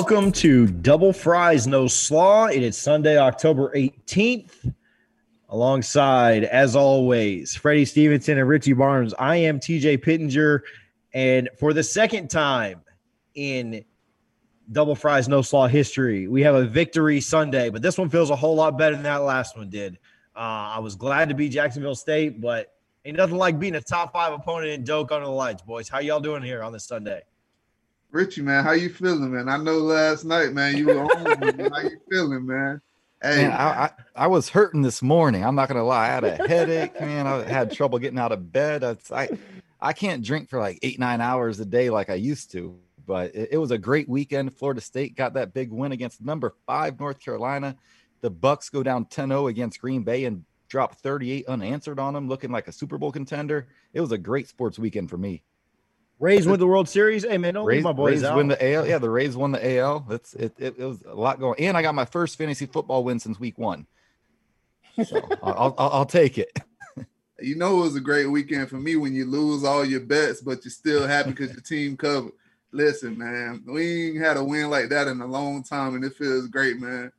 Welcome to Double Fries No Slaw. It is Sunday, October 18th. Alongside, as always, Freddie Stevenson and Richie Barnes. I am TJ Pittenger. And for the second time in Double Fries No Slaw history, we have a victory Sunday, but this one feels a whole lot better than that last one did. Uh, I was glad to beat Jacksonville State, but ain't nothing like being a top five opponent in Doak under the lights, boys. How y'all doing here on this Sunday? Richie, man, how you feeling, man? I know last night, man, you were on. How you feeling, man? Hey, man, I, I, I, was hurting this morning. I'm not gonna lie. I had a headache, man. I had trouble getting out of bed. It's, I I can't drink for like eight nine hours a day like I used to. But it, it was a great weekend. Florida State got that big win against number five North Carolina. The Bucks go down 10-0 against Green Bay and drop 38 unanswered on them, looking like a Super Bowl contender. It was a great sports weekend for me. Rays win the World Series. Hey man, don't Rays, leave my boys Rays out. win the AL. Yeah, the Rays won the AL. That's it, it, it. was a lot going. And I got my first fantasy football win since week one. So I'll, I'll, I'll take it. You know, it was a great weekend for me when you lose all your bets, but you're still happy because your team covered. Listen, man, we ain't had a win like that in a long time, and it feels great, man.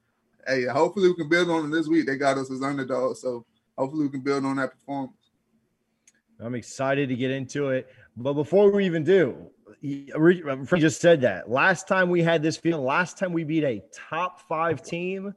Hey, hopefully we can build on it this week. They got us as underdogs, so hopefully we can build on that performance. I'm excited to get into it. But before we even do, Frank just said that last time we had this feeling, last time we beat a top five team,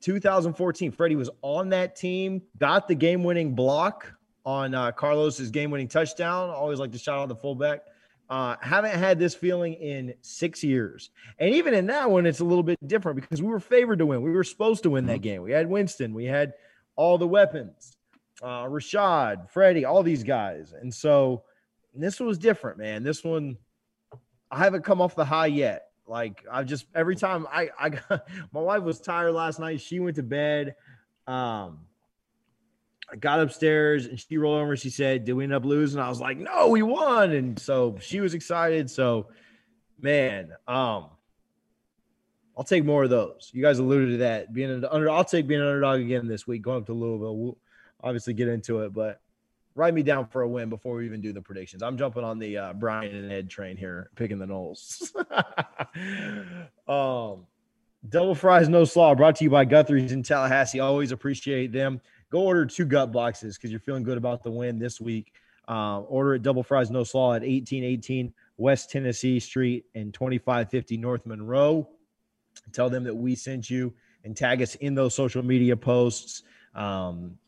2014. Freddie was on that team, got the game winning block on uh, Karlos's game winning touchdown. Always like to shout out the fullback. Uh, haven't had this feeling in six years. And even in that one, it's a little bit different because we were favored to win. We were supposed to win that mm-hmm. game. We had Winston, we had all the weapons, uh, Rashad, Freddie, all these guys. And so this one was different, man. This one, I haven't come off the high yet. Like I've just every time I I got my wife was tired last night. She went to bed. Um, I got upstairs and she rolled over. She said, "Did we end up losing?" I was like, "No, we won." And so she was excited. So, man, um, I'll take more of those. You guys alluded to that being an under. I'll take being an underdog again this week, going up to Louisville. We'll obviously get into it, but write me down for a win before we even do the predictions. I'm jumping on the uh, Brian and Ed train here, picking the Noles. um, double fries, no slaw, brought to you by Guthrie's in Tallahassee. Always appreciate them. Go order two gut boxes because you're feeling good about the win this week. Uh, order it double fries, no slaw at 1818 West Tennessee Street and 2550 North Monroe. Tell them that we sent you and tag us in those social media posts. Um,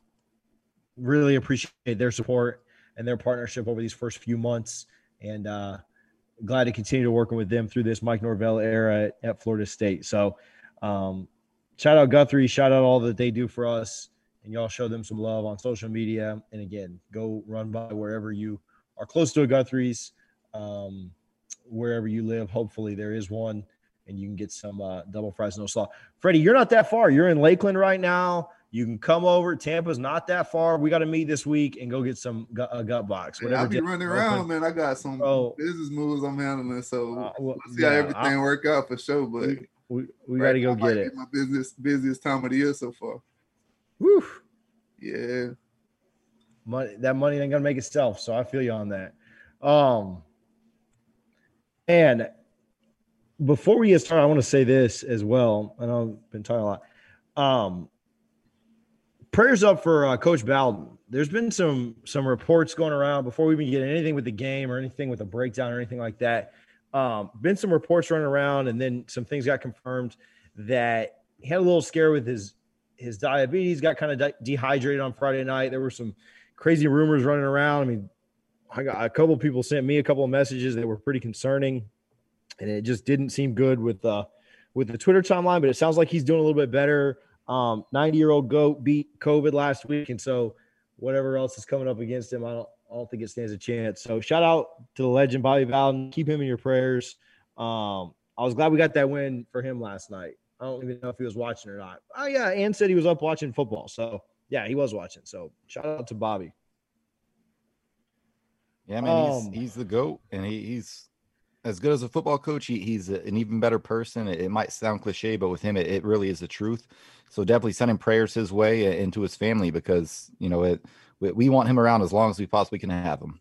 really appreciate their support and their partnership over these first few months. And uh, glad to continue to working with them through this Mike Norvell era at, at Florida State. So, um, shout out Guthrie, shout out all that they do for us, and y'all show them some love on social media. And again, go run by wherever you are close to a Guthrie's, um, wherever you live. Hopefully, there is one, and you can get some uh, double fries no slaw. Freddie, you're not that far. You're in Lakeland right now. You can come over. Tampa's not that far. We got to meet this week and go get some gut, a gut box. Whatever. I'll be running around, man. I got some oh, business moves I'm handling, so uh, well, see yeah, how everything i work out for sure. But we, we, we got to go get it. My business busiest time of the year so far. Woo. Yeah. Money that money ain't gonna make itself. So I feel you on that. Um. And before we get started, I want to say this as well. I know I've been talking a lot. Um, prayers up for uh, Coach Bowden. There's been some some reports going around before we even get anything with the game or anything with a breakdown or anything like that. Um, been some reports running around, and then some things got confirmed that he had a little scare with his his diabetes. Got kind of de- dehydrated on Friday night. There were some crazy rumors running around. I mean, I got a couple people sent me a couple of messages that were pretty concerning, and it just didn't seem good with uh with the Twitter timeline. But it sounds like he's doing a little bit better. Um, 90 year old goat beat COVID last week, and so whatever else is coming up against him, I don't, I don't think it stands a chance. So shout out to the legend Bobby Bowden. Keep him in your prayers. Um, I was glad we got that win for him last night. I don't even know if he was watching or not. Oh yeah, Ann said he was up watching football. So yeah, he was watching. So shout out to Bobby. Yeah, man, um, he's, he's the goat, and he, he's as good as a football coach, he, he's an even better person. It, it, might sound cliche, but with him, it, it, really is the truth. So definitely sending prayers his way uh, and to his family because you know it. We, we want him around as long as we possibly can have him.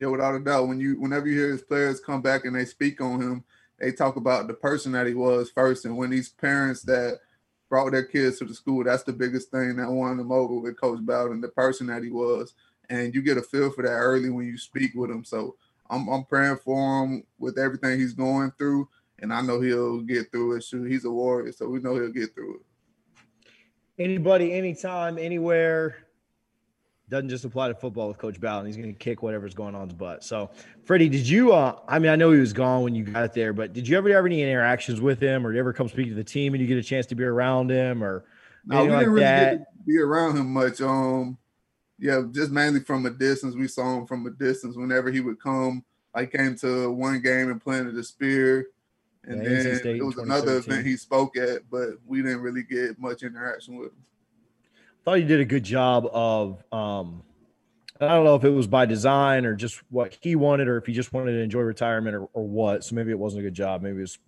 Yeah, without a doubt. When you whenever you hear his players come back and they speak on him, they talk about the person that he was first. And when these parents that brought their kids to the school, that's the biggest thing that won them over with Coach Bowden, the person that he was. And you get a feel for that early when you speak with him. So I'm, I'm praying for him with everything he's going through. And I know he'll get through it. He's a warrior, so we know he'll get through it. Anybody, anytime, anywhere, doesn't just apply to football with Coach Bowden. He's going to kick whatever's going on his butt. So, Freddie, did you? Uh, I mean, I know he was gone when you got there, but did you ever have any interactions with him, or you ever come speak to the team and you get a chance to be around him, or no, we didn't like really that? get to be around him much. Um, yeah, just mainly from a distance. We saw him from a distance whenever he would come. I came to one game and planted a spear, and yeah, then it was another event he spoke at, but we didn't really get much interaction with him thought he did a good job of um, I don't know if it was by design or just what he wanted, or if he just wanted to enjoy retirement or, or what. So maybe it wasn't a good job. Maybe it was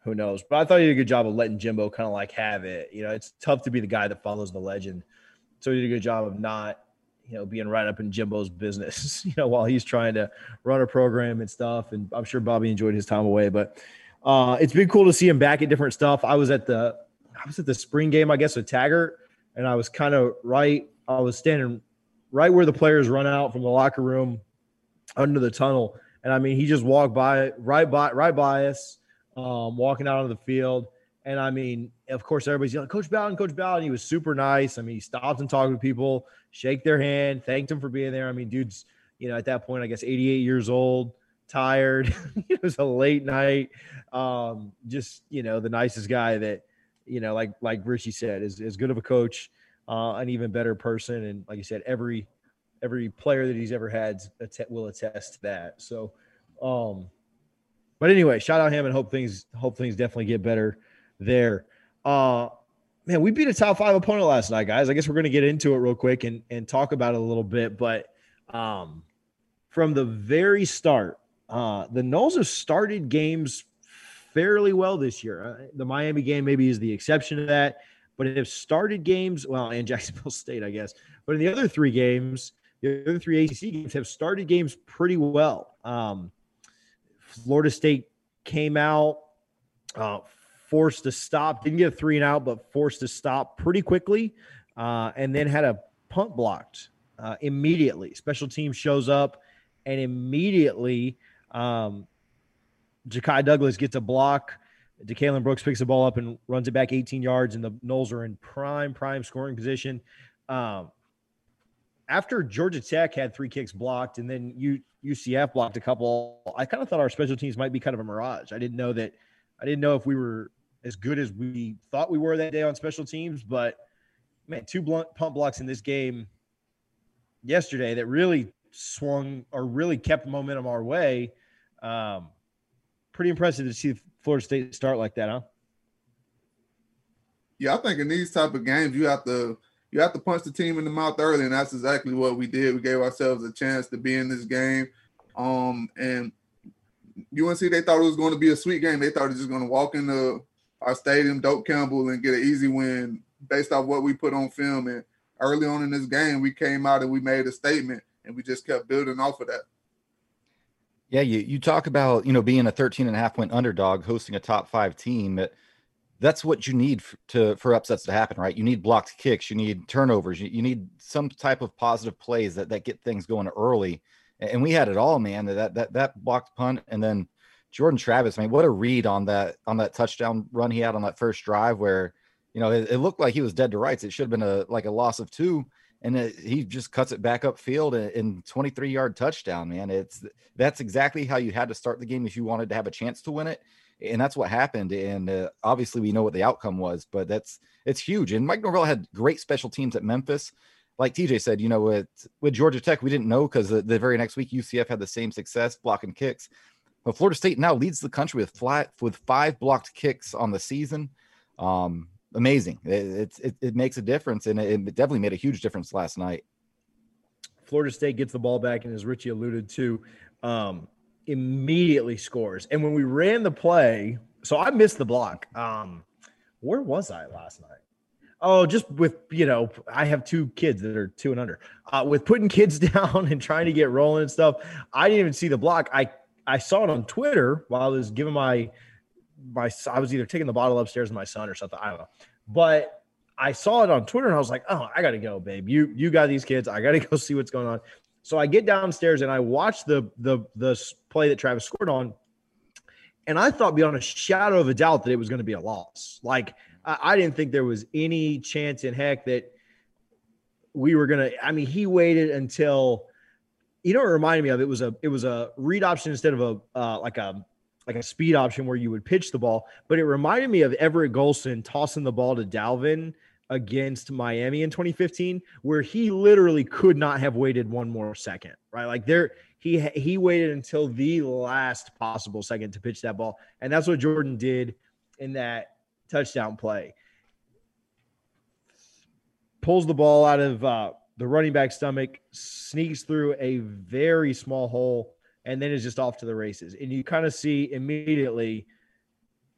who knows. But I thought he did a good job of letting Jimbo kind of like have it. You know, it's tough to be the guy that follows the legend. So he did a good job of not, you know, being right up in Jimbo's business, you know, while he's trying to run a program and stuff. And I'm sure Bobby enjoyed his time away. But uh, it's been cool to see him back at different stuff. I was at the I was at the spring game, I guess, with Taggart and I was kind of right. I was standing right where the players run out from the locker room under the tunnel, and I mean, he just walked by right by right by us, um, walking out on the field. And I mean, of course, everybody's yelling, Coach Bowden, Coach Bowden. He was super nice. I mean, he stopped and talked to people, shake their hand, thanked him for being there. I mean, dude's, you know, at that point, I guess 88 years old, tired. it was a late night. Um, just, you know, the nicest guy that, you know, like like Richie said, is as good of a coach, uh, an even better person, and like you said, every every player that he's ever had will attest to that. So, um, but anyway, shout out him and hope things hope things definitely get better there. Uh, man, we beat a top five opponent last night, guys. I guess we're going to get into it real quick and and talk about it a little bit, but um, from the very start, uh, the Noles have started games fairly well this year. Uh, the Miami game maybe is the exception to that, but have started games well, and Jacksonville State, I guess. But in the other three games, the other three ACC games have started games pretty well. Um, Florida State came out, uh, forced to stop, didn't get a three and out, but forced to stop pretty quickly, uh, and then had a punt blocked uh, immediately. Special team shows up and immediately um, Ja'Khi Douglas gets a block. Decalon Brooks picks the ball up and runs it back 18 yards, and the Noles are in prime, prime scoring position. Um, after Georgia Tech had three kicks blocked, and then U, UCF blocked a couple, I kind of thought our special teams might be kind of a mirage. I didn't know that. I didn't know if we were as good as we thought we were that day on special teams, but man, two blunt pump blocks in this game yesterday that really swung or really kept momentum our way. Um, pretty impressive to see Florida State start like that, huh? Yeah, I think in these type of games, you have to you have to punch the team in the mouth early, and that's exactly what we did. We gave ourselves a chance to be in this game. Um, and UNC they thought it was going to be a sweet game. They thought it was just going to walk into our stadium, Doak Campbell, and get an easy win based off what we put on film. And early on in this game, we came out and we made a statement, and we just kept building off of that. Yeah, you, you talk about, you know, being a 13 and a half point underdog hosting a top five team. That that's what you need for, to for upsets to happen, right? You need blocked kicks, you need turnovers, you, you need some type of positive plays that that get things going early. And we had it all, man. That that that blocked punt and then Jordan Travis, I mean, what a read on that on that touchdown run he had on that first drive where, you know, it, it looked like he was dead to rights. It should have been a like a loss of two and it, he just cuts it back up field in 23 yard touchdown man it's that's exactly how you had to start the game if you wanted to have a chance to win it and that's what happened and uh, obviously we know what the outcome was but that's it's huge and mike norvell had great special teams at memphis like tj said you know with with georgia tech we didn't know because the, the very next week ucf had the same success blocking kicks but florida state now leads the country with flat with five blocked kicks on the season um amazing. It, it, it makes a difference, and it, it definitely made a huge difference last night. Florida State gets the ball back, and as Richie alluded to, um, immediately scores. And when we ran the play, so I missed the block. Um, where was I last night? Oh, just with you know, I have two kids that are two and under. Uh, with putting kids down and trying to get rolling and stuff, I didn't even see the block. I I saw it on Twitter while I was giving my my I was either taking the bottle upstairs with my son or something. I don't know, but I saw it on Twitter and I was like, oh, I gotta go, babe. You you got these kids. I gotta go see what's going on. So I get downstairs and I watch the the the play that Travis scored on, and I thought beyond a shadow of a doubt that it was going to be a loss. Like I, I didn't think there was any chance in heck that we were gonna. I mean, he waited until you know. It reminded me of it was a it was a read option instead of a uh, like a like a speed option where you would pitch the ball. But it reminded me of Everett Golson tossing the ball to Dalvin against Miami in 2015, where he literally could not have waited one more second. Right, like there he he waited until the last possible second to pitch that ball, and that's what Jordan did in that touchdown play. Pulls the ball out of uh, the running back stomach, sneaks through a very small hole, and then is just off to the races. And you kind of see immediately,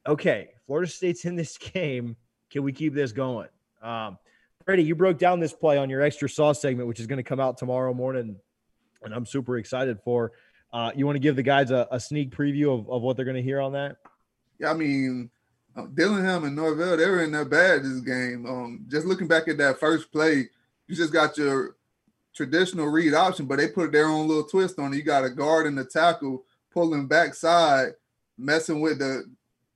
okay, Florida State's in this game. Can we keep this going? Um, Freddie, you broke down this play on your extra sauce segment, which is going to come out tomorrow morning, and I'm super excited for. Uh, you want to give the guys a, a sneak preview of, of what they're going to hear on that? Yeah, I mean, uh, Dillingham and Norvell, they were in there bad this game. Um, just looking back at that first play, you just got your traditional read option, but they put their own little twist on it. You got a guard and a tackle pulling backside, messing with the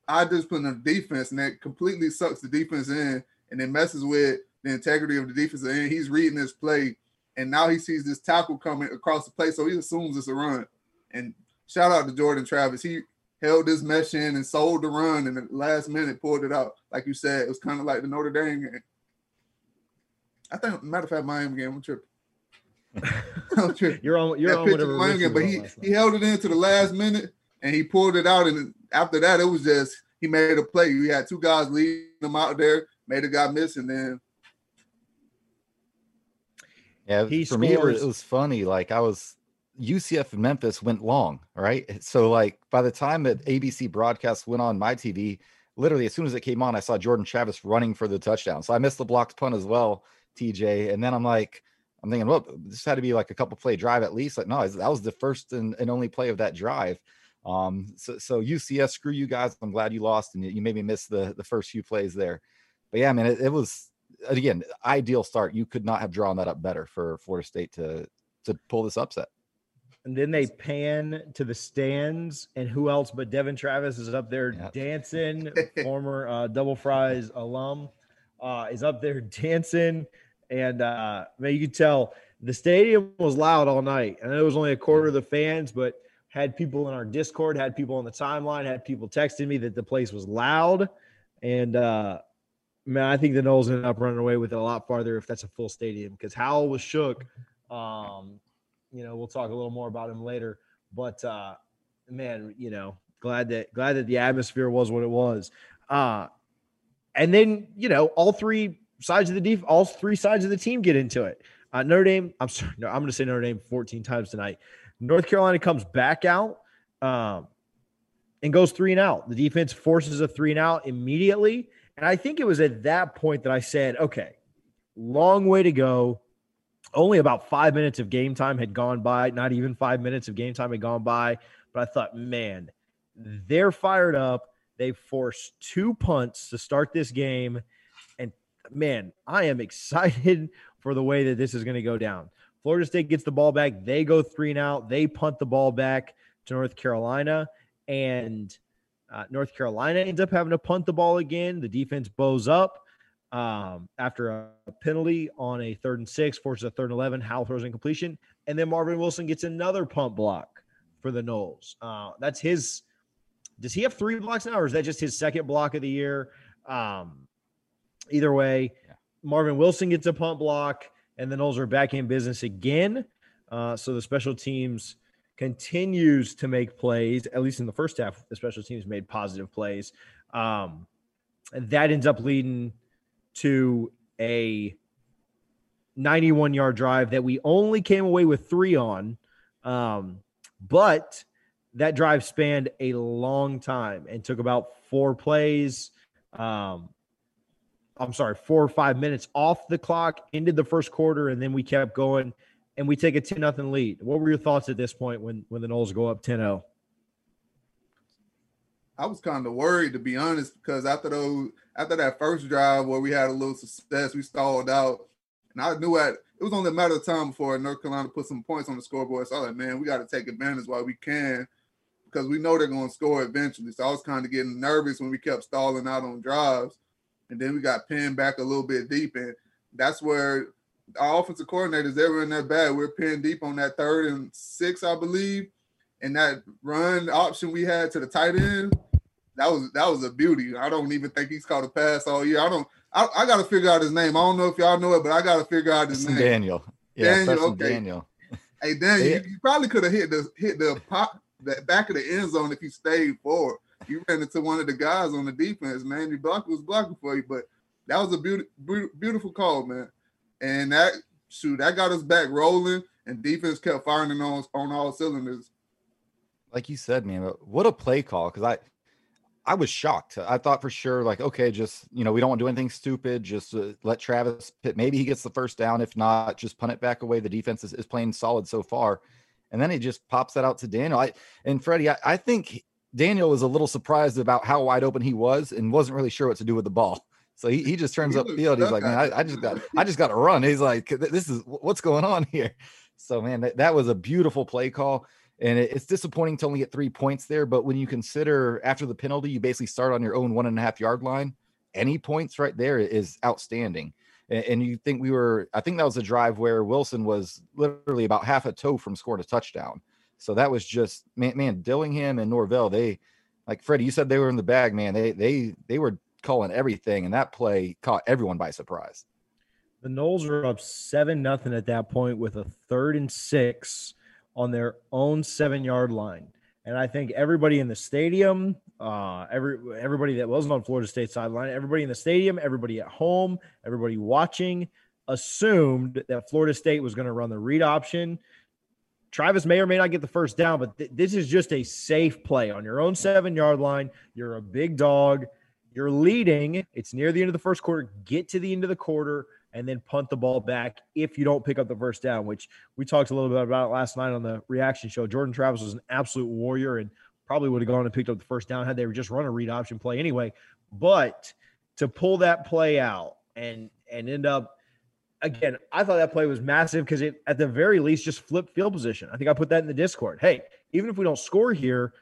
eye discipline of defense, and that completely sucks the defense in, and it messes with the integrity of the defense. And he's reading this play, and now he sees this tackle coming across the play, so he assumes it's a run. And shout out to Jordan Travis. He held his mesh in and sold the run and the last minute pulled it out. Like you said, it was kind of like the Notre Dame game. I think, matter of fact, Miami game, I'm tripping. I'm tripping. you're on, you're on whatever. Miami game, but he, he held it into the last minute and he pulled it out. And after that, it was just, he made a play. We had two guys leading him out there, made a guy miss, and then. Yeah, he for scores. me, it was, it was funny. Like I was UCF and Memphis went long, right? So like by the time that ABC broadcast went on my TV, literally as soon as it came on, I saw Jordan Travis running for the touchdown. So I missed the blocked punt as well, TJ. And then I'm like, I'm thinking, well, this had to be like a couple play drive at least. Like, no, that was the first and, and only play of that drive. Um, so, so UCF, screw you guys. I'm glad you lost and you made me miss the the first few plays there. But yeah, I mean, it, it was again ideal start. You could not have drawn that up better for Florida State to to pull this upset and then they pan to the stands, and who else but Devin Travis is up there yep. dancing. former uh, Double Fries alum uh, is up there dancing, and uh, man, you could tell the stadium was loud all night. And it was only a quarter of the fans, but had people in our Discord, had people on the timeline, had people texting me that the place was loud, and uh, man, I think the Noles ended up running away with it a lot farther if that's a full stadium because Howell was shook. Um, you know, we'll talk a little more about him later. But uh, man, you know, glad that glad that the atmosphere was what it was. Uh, and then you know, all three sides of the def- all three sides of the team get into it. Uh, Notre Dame, I'm sorry, no, I'm going to say Notre Dame 14 times tonight. North Carolina comes back out um, and goes three and out. The defense forces a three and out immediately. And I think it was at that point that I said, okay, long way to go only about five minutes of game time had gone by. Not even five minutes of game time had gone by. But I thought, man, they're fired up. They forced two punts to start this game. And man, I am excited for the way that this is going to go down. Florida State gets the ball back. They go three and out. They punt the ball back to North Carolina. And uh, North Carolina ends up having to punt the ball again. The defense bows up um, after a penalty on a third and six, forces a third and 11. Howell throws incompletion. And then Marvin Wilson gets another pump block for the Noles. Uh, that's his. Does he have three blocks now, or is that just his second block of the year? Um, either way, yeah. Marvin Wilson gets a punt block, and the Noles are back in business again. Uh, so the special teams continues to make plays. At least in the first half, the special teams made positive plays. Um, that ends up leading to a 91 yard drive that we only came away with three on. Um, but that drive spanned a long time and took about four plays. Um, I'm sorry, four or five minutes off the clock, ended the first quarter, and then we kept going and we take a 10 nothing lead. What were your thoughts at this point when when the Noles go up 10-0? I was kind of worried to be honest, because after those after that first drive where we had a little success, we stalled out. And I knew at it was only a matter of time before North Carolina put some points on the scoreboard. So I was like, man, we got to take advantage while we can because we know they're going to score eventually. So I was kind of getting nervous when we kept stalling out on drives. And then we got pinned back a little bit deep. And that's where our offensive coordinators, they were in that bad. We are pinned deep on that third and six, I believe. And that run option we had to the tight end, that was that was a beauty. I don't even think he's caught a pass all year. I don't I, I gotta figure out his name. I don't know if y'all know it, but I gotta figure out his name. Daniel. Yeah, Daniel, okay. Daniel. Hey Daniel, yeah. you, you, probably could have hit the hit the pop back of the end zone if you stayed forward. You ran into one of the guys on the defense, man. Your block was blocking for you, but that was a beautiful, beautiful call, man. And that shoot, that got us back rolling, and defense kept firing on on all cylinders. Like you said, man, what a play call! Because I, I was shocked. I thought for sure, like, okay, just you know, we don't want to do anything stupid. Just uh, let Travis Pitt. Maybe he gets the first down. If not, just punt it back away. The defense is, is playing solid so far and then he just pops that out to Daniel. I and Freddie, I, I think Daniel was a little surprised about how wide open he was and wasn't really sure what to do with the ball. So he, he just turns up field. He's like, man, I, I, just got I just got to run. He's like, this is what's going on here. So man, that, that was a beautiful play call. And it, it's disappointing to only get three points there. But when you consider after the penalty, you basically start on your own one and a half yard line. Any points right there is outstanding and, and you think we were i think that was a drive where wilson was literally about half a toe from scoring a touchdown. So that was just man, man dillingham and norvell they like freddie you said they were in the bag man. They they they were calling everything and that play caught everyone by surprise. The Noles are up seven nothing at that point with a third and six on their own seven yard line. And I think everybody in the stadium, uh, every everybody that wasn't on Florida State sideline, everybody in the stadium, everybody at home, everybody watching, assumed that Florida State was going to run the read option. Travis may or may not get the first down, but th- this is just a safe play on your own seven yard line. You're a big dog. You're leading. It's near the end of the first quarter. Get to the end of the quarter and then punt the ball back if you don't pick up the first down, which we talked a little bit about last night on the reaction show. Jordan Travis was an absolute warrior and probably would have gone and picked up the first down had they just run a read option play anyway. But to pull that play out and and end up again, I thought that play was massive because it at the very least just flipped field position. I think I put that in the Discord. Hey, even if we don't score here,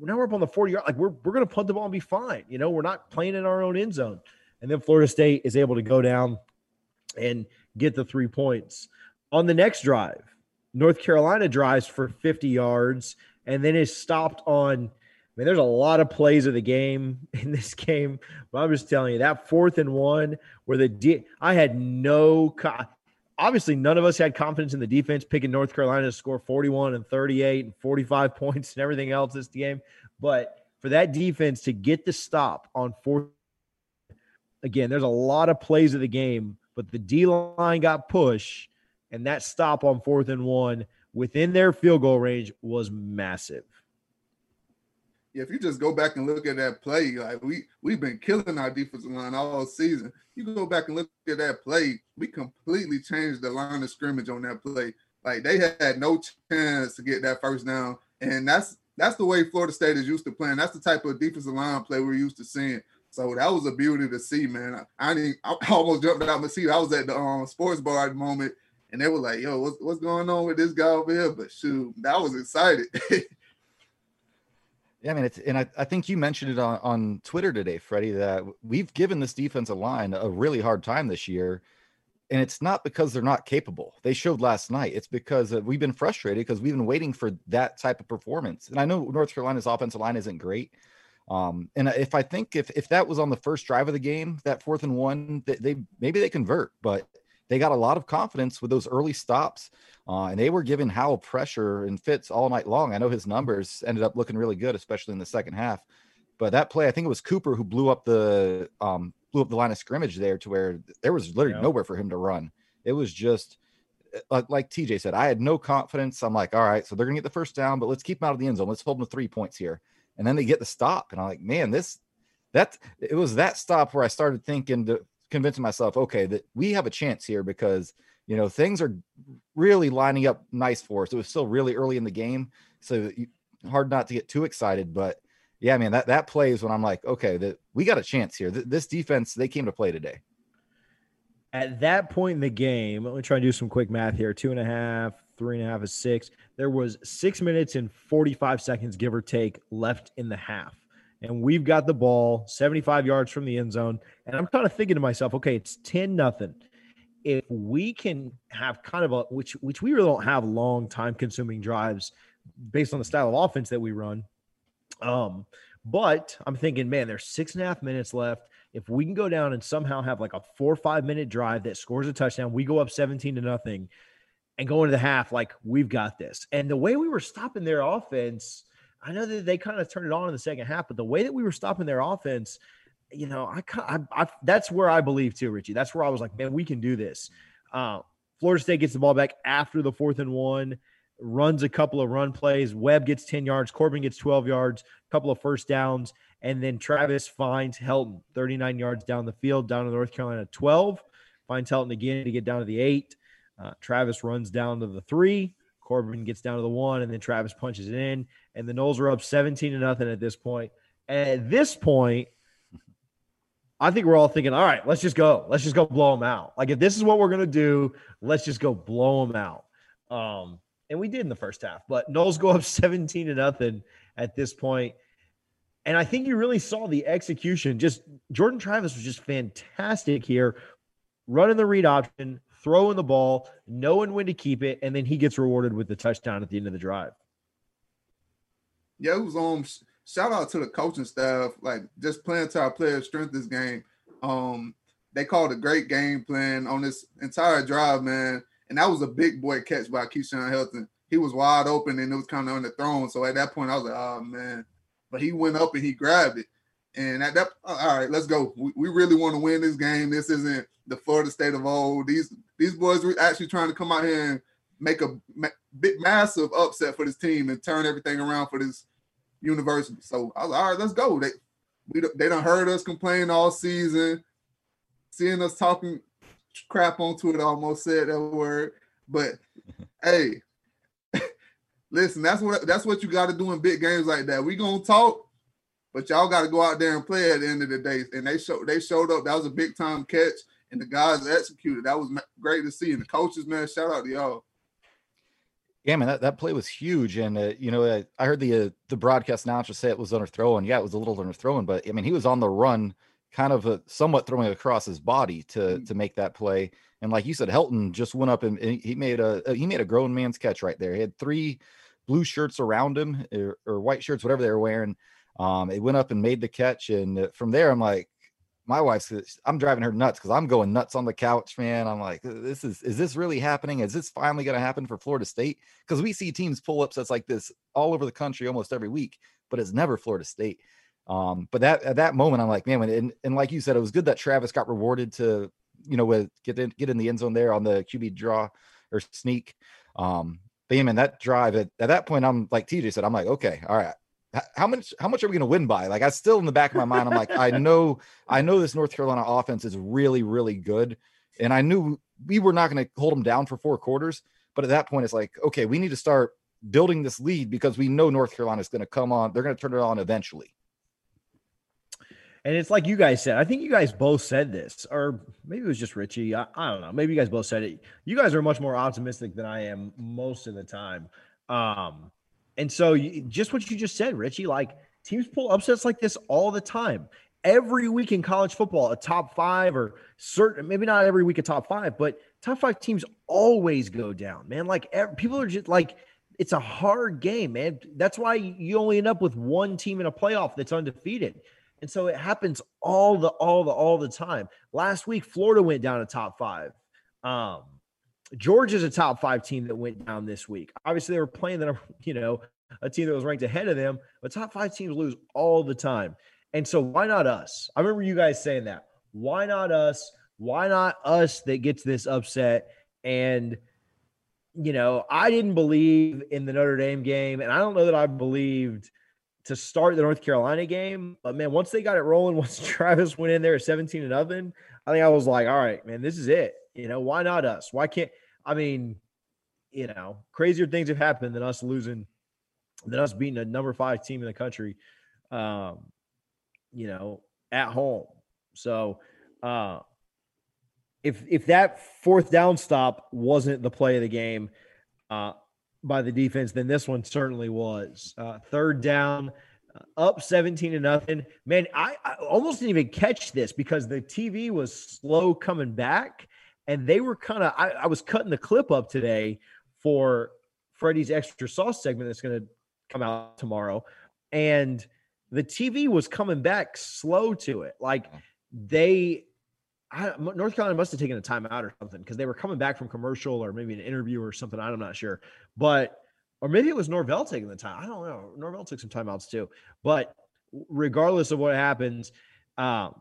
now we're up on the 40 yard, like we're we're gonna punt the ball and be fine. You know, we're not playing in our own end zone. And then Florida State is able to go down and get the three points. On the next drive, North Carolina drives for 50 yards and then is stopped on. I mean, there's a lot of plays of the game in this game, but I'm just telling you that fourth and one where the I had no. Obviously, none of us had confidence in the defense picking North Carolina to score 41 and 38 and 45 points and everything else this game. But for that defense to get the stop on fourth, again, there's a lot of plays of the game but the D line got pushed, and that stop on fourth and one within their field goal range was massive. Yeah, if you just go back and look at that play, like we we've been killing our defensive line all season. You go back and look at that play, we completely changed the line of scrimmage on that play. Like they had no chance to get that first down, and that's that's the way Florida State is used to playing. That's the type of defensive line play we're used to seeing. So that was a beauty to see, man. I, I, I almost jumped out my seat. I was at the um, sports bar at the moment, and they were like, "Yo, what's, what's going on with this guy over here?" But shoot, that was excited. yeah, I mean, it's and I, I think you mentioned it on, on Twitter today, Freddie, that we've given this defensive line a really hard time this year. And it's not because they're not capable. They showed last night. It's because we've been frustrated because we've been waiting for that type of performance. And I know North Carolina's offensive line isn't great, um, and if I think if if that was on the first drive of the game, that fourth and one, they, they maybe they convert, but they got a lot of confidence with those early stops, uh, and they were giving Howell pressure and fits all night long. I know his numbers ended up looking really good, especially in the second half. But that play, I think it was Cooper who blew up the um, blew up the line of scrimmage there to where there was literally yeah. nowhere for him to run. It was just like, like TJ said, I had no confidence. I'm like, all right, so they're gonna get the first down, but let's keep them out of the end zone. Let's hold them to three points here and then they get the stop, and I'm like, man, this that it was that stop where I started thinking to convincing myself, okay, that we have a chance here because you know things are really lining up nice for us. It was still really early in the game, so hard not to get too excited. But yeah, man, that that plays when I'm like, okay, that we got a chance here. This defense, they came to play today. At that point in the game, let me try and do some quick math here. Two and a half, three and a half is six. There was six minutes and 45 seconds, give or take, left in the half. And we've got the ball 75 yards from the end zone. And I'm kind of thinking to myself, okay, it's 10 nothing. If we can have kind of a which which we really don't have long time consuming drives based on the style of offense that we run. Um, but I'm thinking, man, there's six and a half minutes left if we can go down and somehow have like a four or five minute drive that scores a touchdown, we go up 17 to nothing and going to the half like we've got this. And the way we were stopping their offense, I know that they kind of turned it on in the second half, but the way that we were stopping their offense, you know, I, I, I that's where I believe too, Richie. That's where I was like, man, we can do this. Uh, Florida State gets the ball back after the fourth and one, runs a couple of run plays. Webb gets 10 yards, Corbin gets 12 yards, a couple of first downs, and then Travis finds Helton 39 yards down the field, down to North Carolina 12. Finds Helton again to get down to the eight. Uh, Travis runs down to the three. Corbin gets down to the one, and then Travis punches it in. And the Noles are up 17 to nothing at this point. And at this point, I think we're all thinking, all right, let's just go. Let's just go blow them out. Like, if this is what we're going to do, let's just go blow them out. Um, and we did in the first half, but Noles go up 17 to nothing at this point. And I think you really saw the execution. Just Jordan Travis was just fantastic here, running the read option, throwing the ball, knowing when to keep it, and then he gets rewarded with the touchdown at the end of the drive. Yeah, it was um shout out to the coaching staff, like just playing to our players' strength this game. Um, they called a great game plan on this entire drive, man. And that was a big boy catch by Keyshawn Helton. He was wide open and it was kind of underthrown. So at that point, I was like, oh man, but he went up and he grabbed it. And at that, all right, let's go. We, we really want to win this game. This isn't the Florida State of old. These these boys were actually trying to come out here and make a ma- big, massive upset for this team and turn everything around for this university. So I was like, all right, let's go. They we they don't heard us complain all season, seeing us talking crap on Twitter. Almost said that word, but hey, Listen, that's what that's what you got to do in big games like that. We gonna talk, but y'all got to go out there and play at the end of the day. And they showed they showed up. That was a big time catch, and the guys executed. That was great to see. And the coaches, man, shout out to y'all. Yeah, man, that, that play was huge, and uh, you know, uh, I heard the uh, the broadcast announcer say it was underthrown. Yeah, it was a little underthrown, but I mean, he was on the run, kind of a, somewhat throwing across his body to mm-hmm. to make that play. And like you said, Helton just went up and, and he made a he made a grown man's catch right there. He had three blue shirts around him or, or white shirts, whatever they were wearing. Um, it went up and made the catch, and uh, from there, I'm like, my wife's I'm driving her nuts because I'm going nuts on the couch, man. I'm like, this is is this really happening? Is this finally going to happen for Florida State? Because we see teams pull upsets like this all over the country almost every week, but it's never Florida State. Um, but that at that moment, I'm like, man, and, and like you said, it was good that Travis got rewarded to, you know, with get in, get in the end zone there on the QB draw or sneak. Um, Beam and that drive at, at that point, I'm like TJ said, I'm like, okay, all right. How much how much are we going to win by? Like I still in the back of my mind, I'm like, I know, I know this North Carolina offense is really, really good. And I knew we were not going to hold them down for four quarters. But at that point, it's like, okay, we need to start building this lead because we know North Carolina is going to come on. They're going to turn it on eventually. And it's like you guys said. I think you guys both said this, or maybe it was just Richie. I, I, don't know. Maybe you guys both said it. You guys are much more optimistic than I am most of the time. Um, and so just what you just said, Richie, like teams pull upsets like this all the time. Every week in college football, a top five or certain, maybe not every week a top five, but top five teams always go down, man. Like every, people are just like, it's a hard game, man. That's why you only end up with one team in a playoff that's undefeated. And so it happens all the all the all the time. Last week, Florida went down to top five. Um, Georgia's a top five team that went down this week. Obviously, they were playing that you know, a team that was ranked ahead of them, but top five teams lose all the time. And so why not us? I remember you guys saying that. Why not us? Why not us that gets this upset? And you know, I didn't believe in the Notre Dame game, and I don't know that I believed to start the North Carolina game. But man, once they got it rolling, once Travis went in there at 17 and nothing, I think I was like, all right, man, this is it. You know, why not us? Why can't I mean, you know, crazier things have happened than us losing, than us beating a number five team in the country, um, you know, at home. So uh if if that fourth down stop wasn't the play of the game, uh by the defense, then this one certainly was. Uh, third down, uh, up 17 to nothing. Man, I, I, almost didn't even catch this because the TV was slow coming back. And they were kind of, I, I, was cutting the clip up today for Freddie's extra sauce segment that's going to come out tomorrow. And the TV was coming back slow to it. Like they, I, North Carolina must have taken a timeout or something because they were coming back from commercial or maybe an interview or something. I'm not sure, but or maybe it was Norvell taking the time. I don't know. Norvell took some timeouts too, but regardless of what happens, um,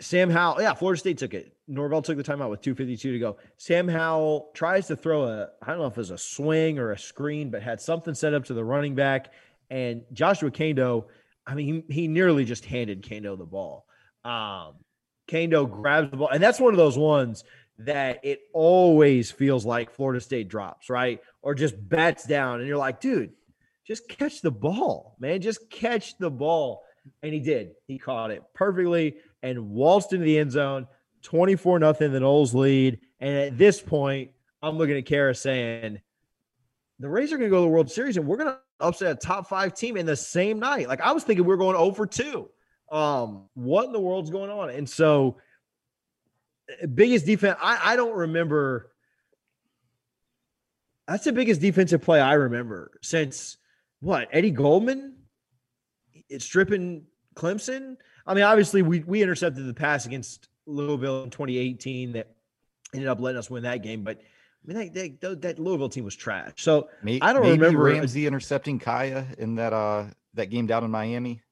Sam Howell, yeah, Florida State took it. Norvell took the timeout with 2.52 to go. Sam Howell tries to throw a, I don't know if it was a swing or a screen, but had something set up to the running back. And Joshua Kaindoh – I mean, he, he nearly just handed Kaindoh the ball. Um, Kaindoh grabs the ball, and that's one of those ones that it always feels like Florida State drops, right? Or just bats down, and you're like, dude, just catch the ball, man. Just catch the ball. And he did. He caught it perfectly and waltzed into the end zone. 24 nothing, the Noles lead. And at this point, I'm looking at Kara saying, the Rays are going to go to the World Series, and we're going to upset a top five team in the same night. Like I was thinking we are going over two. Um, what in the world's going on? And so eh, biggest defense, I, I don't remember. That's the biggest defensive play I remember since what Eddie Goldman it's stripping Clemson. I mean, obviously we we intercepted the pass against Louisville in 2018 that ended up letting us win that game, but I mean, they, they, that Louisville team was trash. So maybe, I don't remember Ramsey intercepting Kaaya in that uh that game down in Miami.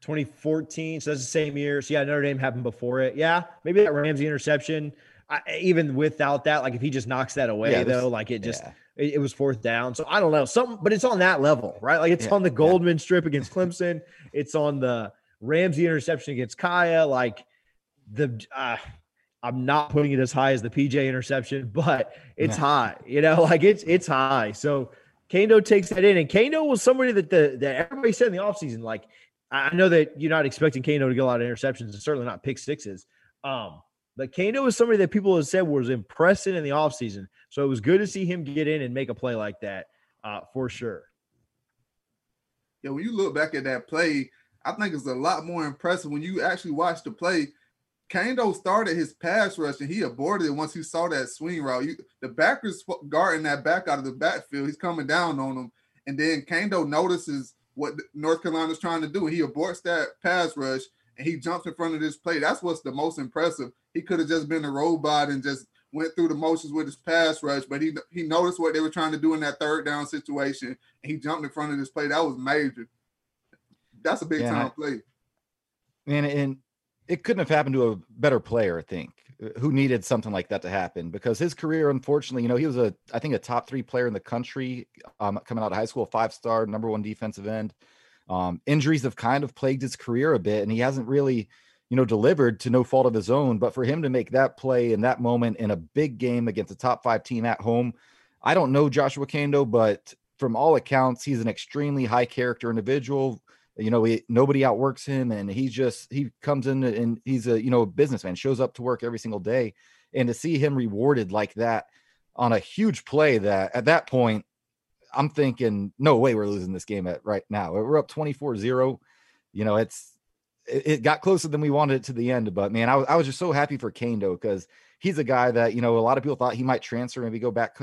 2014. So that's the same year. So yeah, Notre Dame happened before it. Yeah, maybe that Ramsey interception. I, even without that, like if he just knocks that away, yeah, though, like it just yeah. it, it, was fourth down. So I don't know, something, but it's on that level, right? Like it's yeah, on the Goldman strip against Clemson. It's on the Ramsey interception against Kaaya. Like the uh, I'm not putting it as high as the PJ interception, but it's high. You know, like it's it's high. So Kaindoh takes that in, and Kaindoh was somebody that the that everybody said in the offseason, like I know that you're not expecting Kaindoh to get a lot of interceptions and certainly not pick sixes. Um, but Kaindoh was somebody that people have said was impressive in the offseason. So it was good to see him get in and make a play like that uh, for sure. Yeah, when you look back at that play, I think it's a lot more impressive when you actually watch the play Kaindoh started his pass rush and he aborted it once he saw that swing route. You, the backers guarding that back out of the backfield. He's coming down on him, and then Kaindoh notices what North Carolina's trying to do. And he aborts that pass rush and he jumps in front of this play. That's what's the most impressive. He could have just been a robot and just went through the motions with his pass rush, but he he noticed what they were trying to do in that third down situation, and he jumped in front of this play. That was major. That's a big yeah, time play. Man, and it couldn't have happened to a better player, I think, who needed something like that to happen because his career, unfortunately, you know, he was a, I think, a top three player in the country um, coming out of high school, five star, number one defensive end. Um, injuries have kind of plagued his career a bit, and he hasn't really, you know, delivered to no fault of his own. But for him to make that play in that moment in a big game against a top five team at home, I don't know Joshua Kaindoh, but from all accounts, he's an extremely high character individual, you know, he, nobody outworks him, and he's just he comes in and he's a you know businessman, shows up to work every single day, and to see him rewarded like that on a huge play that at that point I'm thinking, no way we're losing this game at right now. We're up 24-0. You know, it's it, it, got closer than we wanted it to the end, but man, I was I was just so happy for Kaindoh because he's a guy that, you know, a lot of people thought he might transfer, maybe go back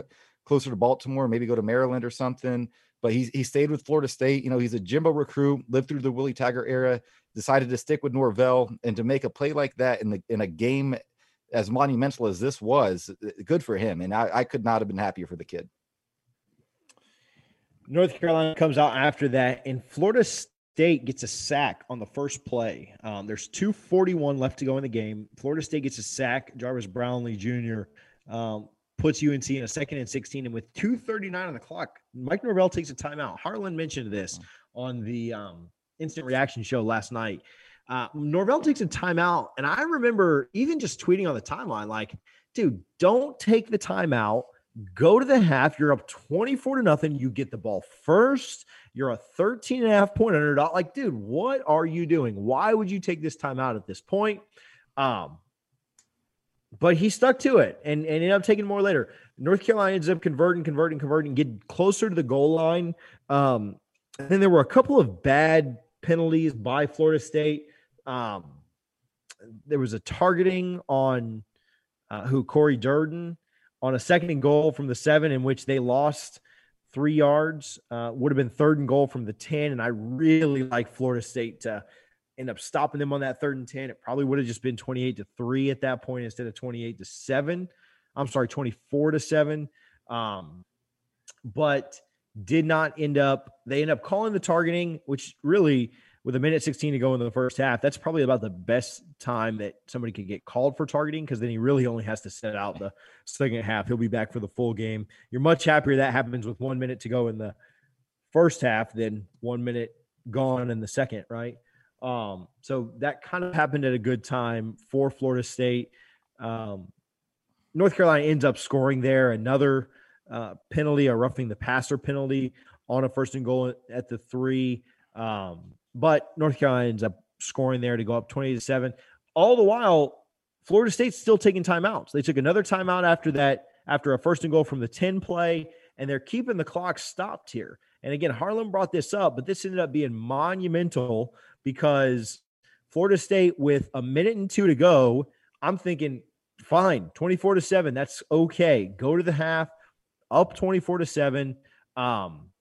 closer to Baltimore, maybe go to Maryland or something but he he stayed with Florida State. You know, he's a Jimbo recruit, lived through the Willie Taggart era, decided to stick with Norvell, and to make a play like that in the in a game as monumental as this was, uh, good for him. And I, I could not have been happier for the kid. North Carolina comes out after that, and Florida State gets a sack on the first play. Um, there's 241 left to go in the game. Florida State gets a sack. Jarvis Brownlee Jr. Um, puts UNC in a second and 16. And with 239 on the clock, Mike Norvell takes a timeout. Harlan mentioned this on the um, instant reaction show last night. Uh, Norvell takes a timeout. And I remember even just tweeting on the timeline, like, dude, don't take the timeout. Go to the half. You're up 24 to nothing. You get the ball first. You're a 13 and a half point underdog. Like, dude, what are you doing? Why would you take this timeout at this point? Um, but he stuck to it and, and ended up taking more later. North Carolina ends up converting, converting, converting, get closer to the goal line. Um, and then there were a couple of bad penalties by Florida State. Um, there was a targeting on uh, who Cory Durden on a second and goal from the seven, in which they lost three yards. Uh, would have been third and goal from the 10. And I really like Florida State to end up stopping them on that third and 10. It probably would have just been 28 to 3 at that point instead of 28 to 7. I'm sorry, 24 to 7. Um, but did not end up, they end up calling the targeting, which really, with a minute 16 to go in the first half, that's probably about the best time that somebody could get called for targeting because then he really only has to set out the second half. He'll be back for the full game. You're much happier that happens with one minute to go in the first half than one minute gone in the second, right? Um, so that kind of happened at a good time for Florida State. Um, North Carolina ends up scoring there. Another uh, penalty, a roughing the passer penalty on a first and goal at the three. Um, but North Carolina ends up scoring there to go up 20 to 7. All the while, Florida State's still taking timeouts. They took another timeout after that, after a first and goal from the 10 play, and they're keeping the clock stopped here. And again, Harlan brought this up, but this ended up being monumental because Florida State with a minute and two to go, I'm thinking, fine, 24 to 7. That's okay. Go to the half, up 24 to 7. Um,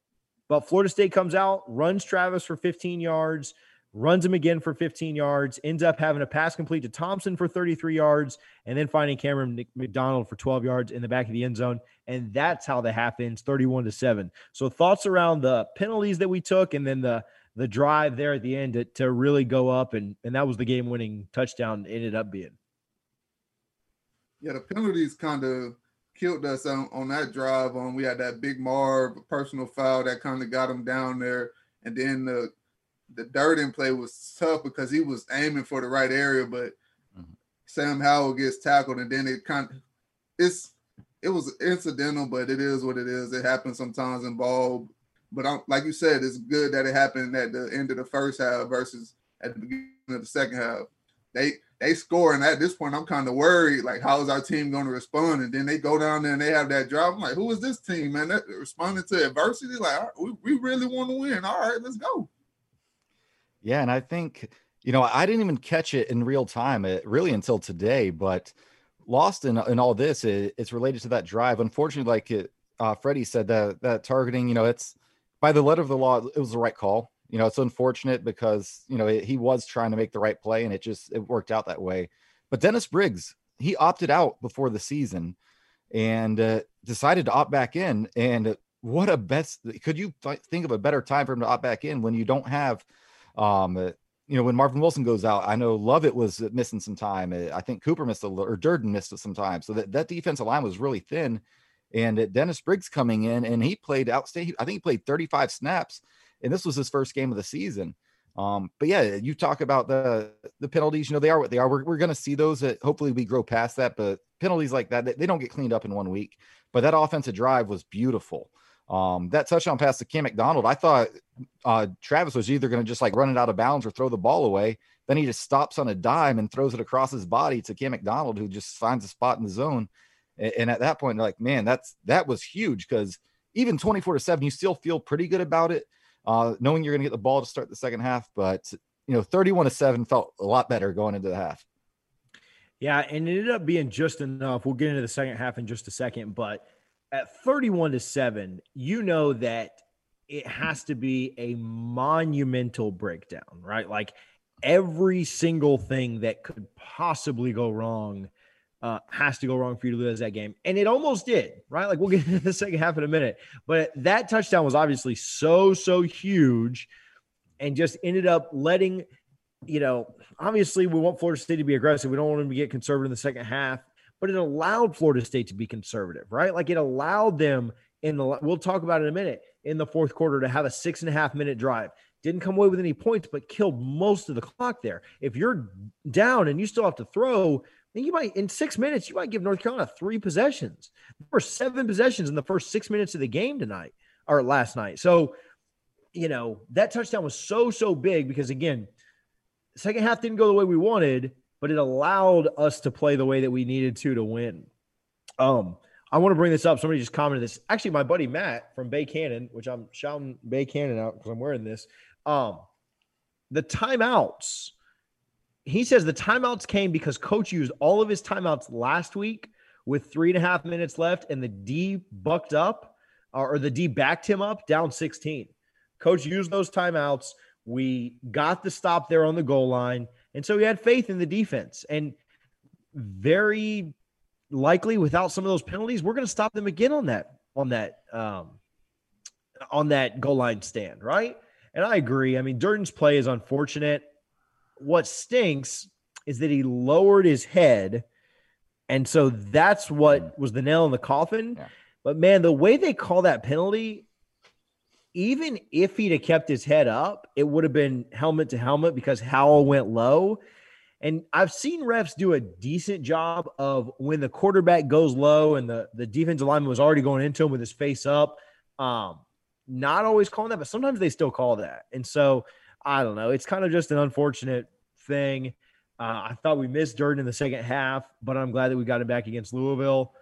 but Florida State comes out, runs Travis for 15 yards, runs him again for 15 yards, ends up having a pass complete to Thompson for 33 yards, and then finding Cameron McDonald for 12 yards in the back of the end zone. And that's how the half ends 31 to 7. So thoughts around the penalties that we took and then the the drive there at the end to, to really go up and and that was the game winning touchdown ended up being. Yeah, the penalties kind of killed us on, on that drive. On um, we had that big Marv personal foul that kind of got him down there, and then the the Durden play was tough because he was aiming for the right area, but mm-hmm. Sam Howell gets tackled, and then it kind of it's it was incidental, but it is what it is. It happens sometimes in ball. But I'm, like you said, it's good that it happened at the end of the first half versus at the beginning of the second half. They they score, and at this point, I'm kind of worried. Like, how is our team going to respond? And then they go down there and they have that drive. I'm like, who is this team, man? That responding to adversity. Like, we, we really want to win. All right, let's go. Yeah, and I think you know I didn't even catch it in real time, it, really until today. But lost in in all this, it, it's related to that drive. Unfortunately, like it, uh, Freddie said, that that targeting, you know, it's by the letter of the law, it was the right call. You know, it's unfortunate because you know it, he was trying to make the right play, and it just it worked out that way. But Dennis Briggs, he opted out before the season, and uh, decided to opt back in. And what a best! Could you think of a better time for him to opt back in when you don't have um, uh, you know, when Marvin Wilson goes out, I know Lovett was missing some time. Uh, I think Cooper missed a little, or Durden missed some time. So that, that defensive line was really thin. And Dennis Briggs coming in, and he played outstate. I think he played 35 snaps, and this was his first game of the season. Um, but yeah, you talk about the the penalties. You know, they are what they are. We're, we're going to see those. That hopefully we grow past that. But penalties like that, they don't get cleaned up in one week. But that offensive drive was beautiful. Um, that touchdown pass to Cam McDonald, I thought uh, Travis was either going to just like run it out of bounds or throw the ball away. Then he just stops on a dime and throws it across his body to Cam McDonald, who just finds a spot in the zone. And, at that point, they're like, man, that's that was huge because even 24 to 7, you still feel pretty good about it, uh, knowing you're to get the ball to start the second half. But, you know, 31 to 7 felt a lot better going into the half. Yeah, and it ended up being just enough. We'll get into the second half in just a second, but – at 31 to 7, you know that it has to be a monumental breakdown, right? Like every single thing that could possibly go wrong uh, has to go wrong for you to lose that game. And it almost did, right? Like we'll get into the second half in a minute. But that touchdown was obviously so, so huge and just ended up letting, you know, obviously we want Florida State to be aggressive. We don't want them to get conservative in the second half. but it allowed Florida State to be conservative, right? Like it allowed them in the, we'll talk about it in a minute, in the fourth quarter to have a six and a half minute drive. Didn't come away with any points, but killed most of the clock there. If you're down and you still have to throw, then you might, in six minutes, you might give North Carolina three possessions. There were seven possessions in the first six minutes of the game tonight or last night. So, you know, that touchdown was so, so big because, again, second half didn't go the way we wanted, but it allowed us to play the way that we needed to to win. Um, I want to bring this up. Somebody just commented this. Actually, my buddy Matt from Bay Cannon, which I'm shouting Bay Cannon out because I'm wearing this. Um, the timeouts. He says the timeouts came because coach used all of his timeouts last week with three and a half minutes left, and the D bucked up or the D backed him up down 16. Coach used those timeouts. We got the stop there on the goal line. And so he had faith in the defense. And very likely without some of those penalties, we're going to stop them again on that, on that, um, on that goal line stand, right? And I agree. I mean, Durden's play is unfortunate. What stinks is that he lowered his head. And so that's what mm. was the nail in the coffin. Yeah. But man, the way they call that penalty, even if he'd have kept his head up, it would have been helmet to helmet because Howell went low. And I've seen refs do a decent job of when the quarterback goes low and the, the defensive lineman was already going into him with his face up. Um, not always calling that, but sometimes they still call that. And so I don't know. It's kind of just an unfortunate thing. Uh, I thought we missed Durden in the second half, but I'm glad that we got him back against Louisville.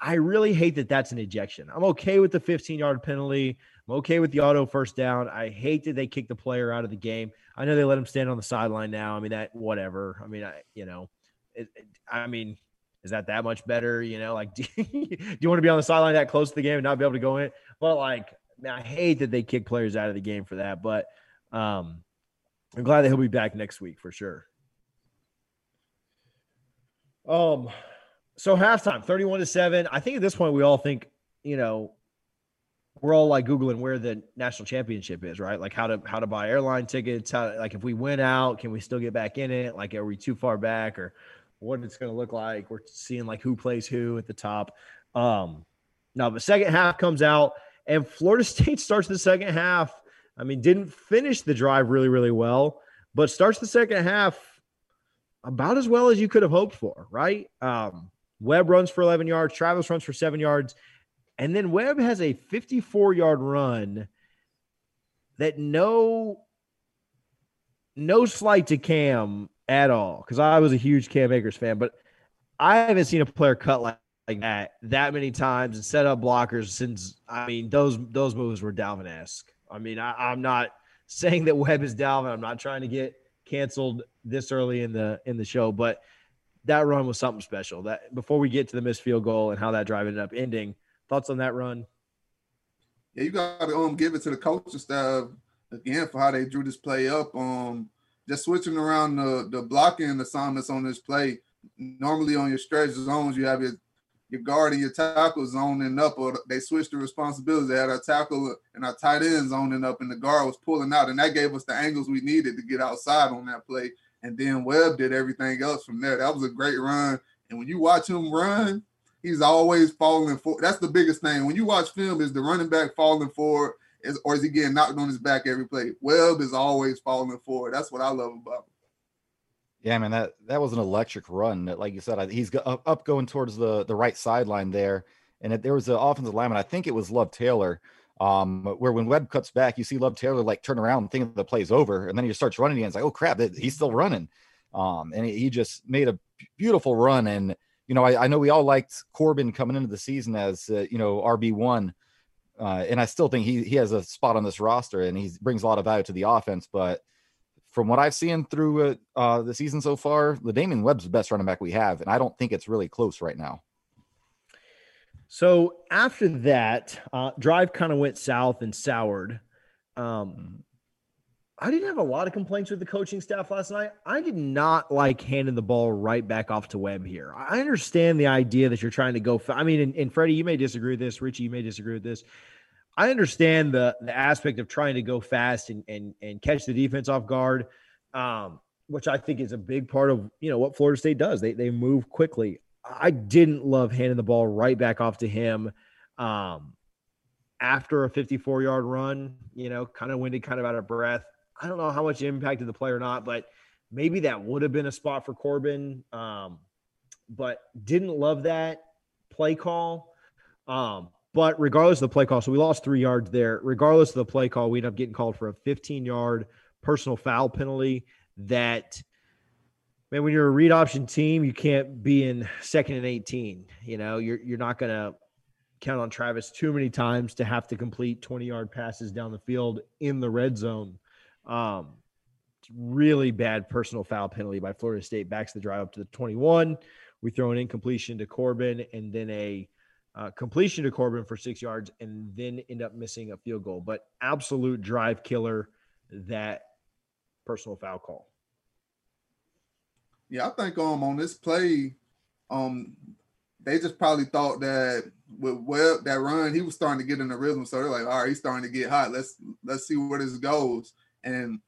I really hate that that's an ejection. I'm okay with the 15 yard penalty. I'm okay with the auto first down. I hate that they kick the player out of the game. I know they let him stand on the sideline now. I mean, that whatever. I mean, I, you know, it, it, I mean, is that that much better? You know, like, do you, do you want to be on the sideline that close to the game and not be able to go in? But like, man, I hate that they kick players out of the game for that. But um, I'm glad that he'll be back next week for sure. Um, so halftime, 31 to 7. I think at this point we all think, you know, we're all like googling where the national championship is, right? Like how to how to buy airline tickets, how like if we win out, can we still get back in it? Like are we too far back or what it's going to look like? We're seeing like who plays who at the top. Um now the second half comes out and Florida State starts the second half. I mean, didn't finish the drive really really well, but starts the second half about as well as you could have hoped for, right? Um Webb runs for 11 yards. Travis runs for seven yards. And then Webb has a 54 yard run that no no slight to Cam at all because I was a huge Cam Akers fan, but I haven't seen a player cut like, like that that many times and set up blockers since I mean those those moves were Dalvin esque. I mean I, I'm not saying that Webb is Dalvin. I'm not trying to get canceled this early in the in the show, but that run was something special. That before we get to the missed field goal and how that drive ended up ending, thoughts on that run? Yeah, you got to um give it to the coaching staff again for how they drew this play up. Um, just switching around the the blocking assignments on this play. Normally on your stretch zones, you have your your guard and your tackle zoning up, or they switched the responsibilities. They had our tackle and our tight end zoning up, and the guard was pulling out, and that gave us the angles we needed to get outside on that play. And then Webb did everything else from there. That was a great run. And when you watch him run, he's always falling forward. That's the biggest thing. When you watch film, is the running back falling forward, is or is he getting knocked on his back every play? Webb is always falling forward. That's what I love about him. Yeah, man, that that was an electric run. Like you said, he's up, going towards the the right sideline there, and there was an offensive lineman. I think it was Love Taylor. Um, where when Webb cuts back, you see Love Taylor like turn around and think the play's over, and then he starts running again. It's like, oh crap, he's still running. Um, and he, he just made a beautiful run. And you know, I, I, know we all liked Corbin coming into the season as uh, you know RB one, uh, and I still think he he has a spot on this roster and he brings a lot of value to the offense. But from what I've seen through uh, the season so far, La'Damian Webb's the best running back we have, and I don't think it's really close right now. So after that, uh, drive kind of went south and soured. Um, I didn't have a lot of complaints with the coaching staff last night. I did not like handing the ball right back off to Webb here. I understand the idea that you're trying to go. Fa- I mean, and, and Freddie, you may disagree with this. Richie, you may disagree with this. I understand the the aspect of trying to go fast and and and catch the defense off guard, um, which I think is a big part of you know what Florida State does. They they move quickly. I didn't love handing the ball right back off to him um, after a 54 yard run, you know, kind of winded, kind of out of breath. I don't know how much impacted the play or not, but maybe that would have been a spot for Corbin. Um, but didn't love that play call. Um, but regardless of the play call, so we lost three yards there. Regardless of the play call, we end up getting called for a 15 yard personal foul penalty that man, when you're a read option team, you can't be in second and 18. You know, you're you're not gonna count on Travis too many times to have to complete 20 yard passes down the field in the red zone. Um, really bad personal foul penalty by Florida State backs the drive up to the 21. We throw an incompletion to Corbin and then a uh, completion to Corbin for six yards and then end up missing a field goal. But absolute drive killer that personal foul call. Yeah, I think um on this play, um they just probably thought that with Webb that run, he was starting to get in the rhythm. So they're like, all right, he's starting to get hot. Let's let's see where this goes. And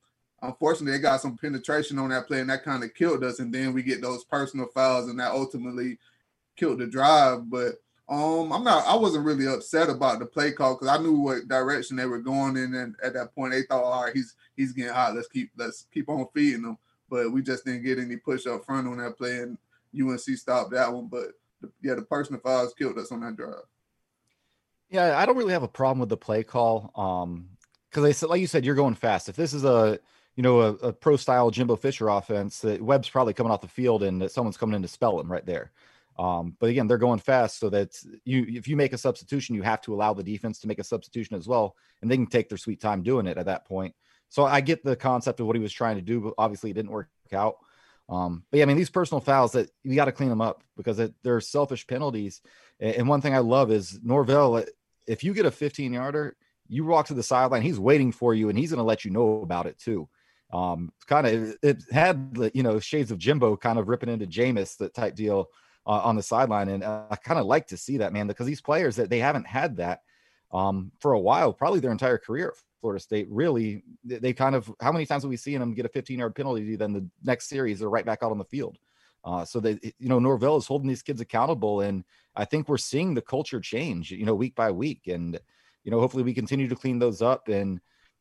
unfortunately, they got some penetration on that play, and that kind of killed us. And then we get those personal fouls, and that ultimately killed the drive. But um, I'm not. I wasn't really upset about the play call because I knew what direction they were going in, and at that point, they thought, all right, he's he's getting hot. Let's keep let's keep on feeding him. But we just didn't get any push up front on that play, and UNC stopped that one. But yeah, the personal fouls killed us on that drive. Yeah, I don't really have a problem with the play call. Um, because they said, like you said, you're going fast. If this is a you know a, a pro style Jimbo Fisher offense, that Webb's probably coming off the field and someone's coming in to spell him right there. Um, but again, they're going fast, so that you if you make a substitution, you have to allow the defense to make a substitution as well, and they can take their sweet time doing it at that point. So I get the concept of what he was trying to do, but obviously it didn't work out. Um, but yeah, I mean, these personal fouls that you got to clean them up because it, they're selfish penalties. And one thing I love is Norvell. If you get a 15 yarder, you walk to the sideline, he's waiting for you, and he's going to let you know about it too. Um, kind of it had you know shades of Jimbo kind of ripping into Jameis that type deal uh, on the sideline, and uh, I kind of like to see that man because these players that they haven't had that um, for a while, probably their entire career Florida State. Really, they kind of how many times have we seen them get a 15 yard penalty? Then the next series they're right back out on the field. Uh, so that you know Norvell is holding these kids accountable, and I think we're seeing the culture change, you know, week by week, and you know hopefully we continue to clean those up, and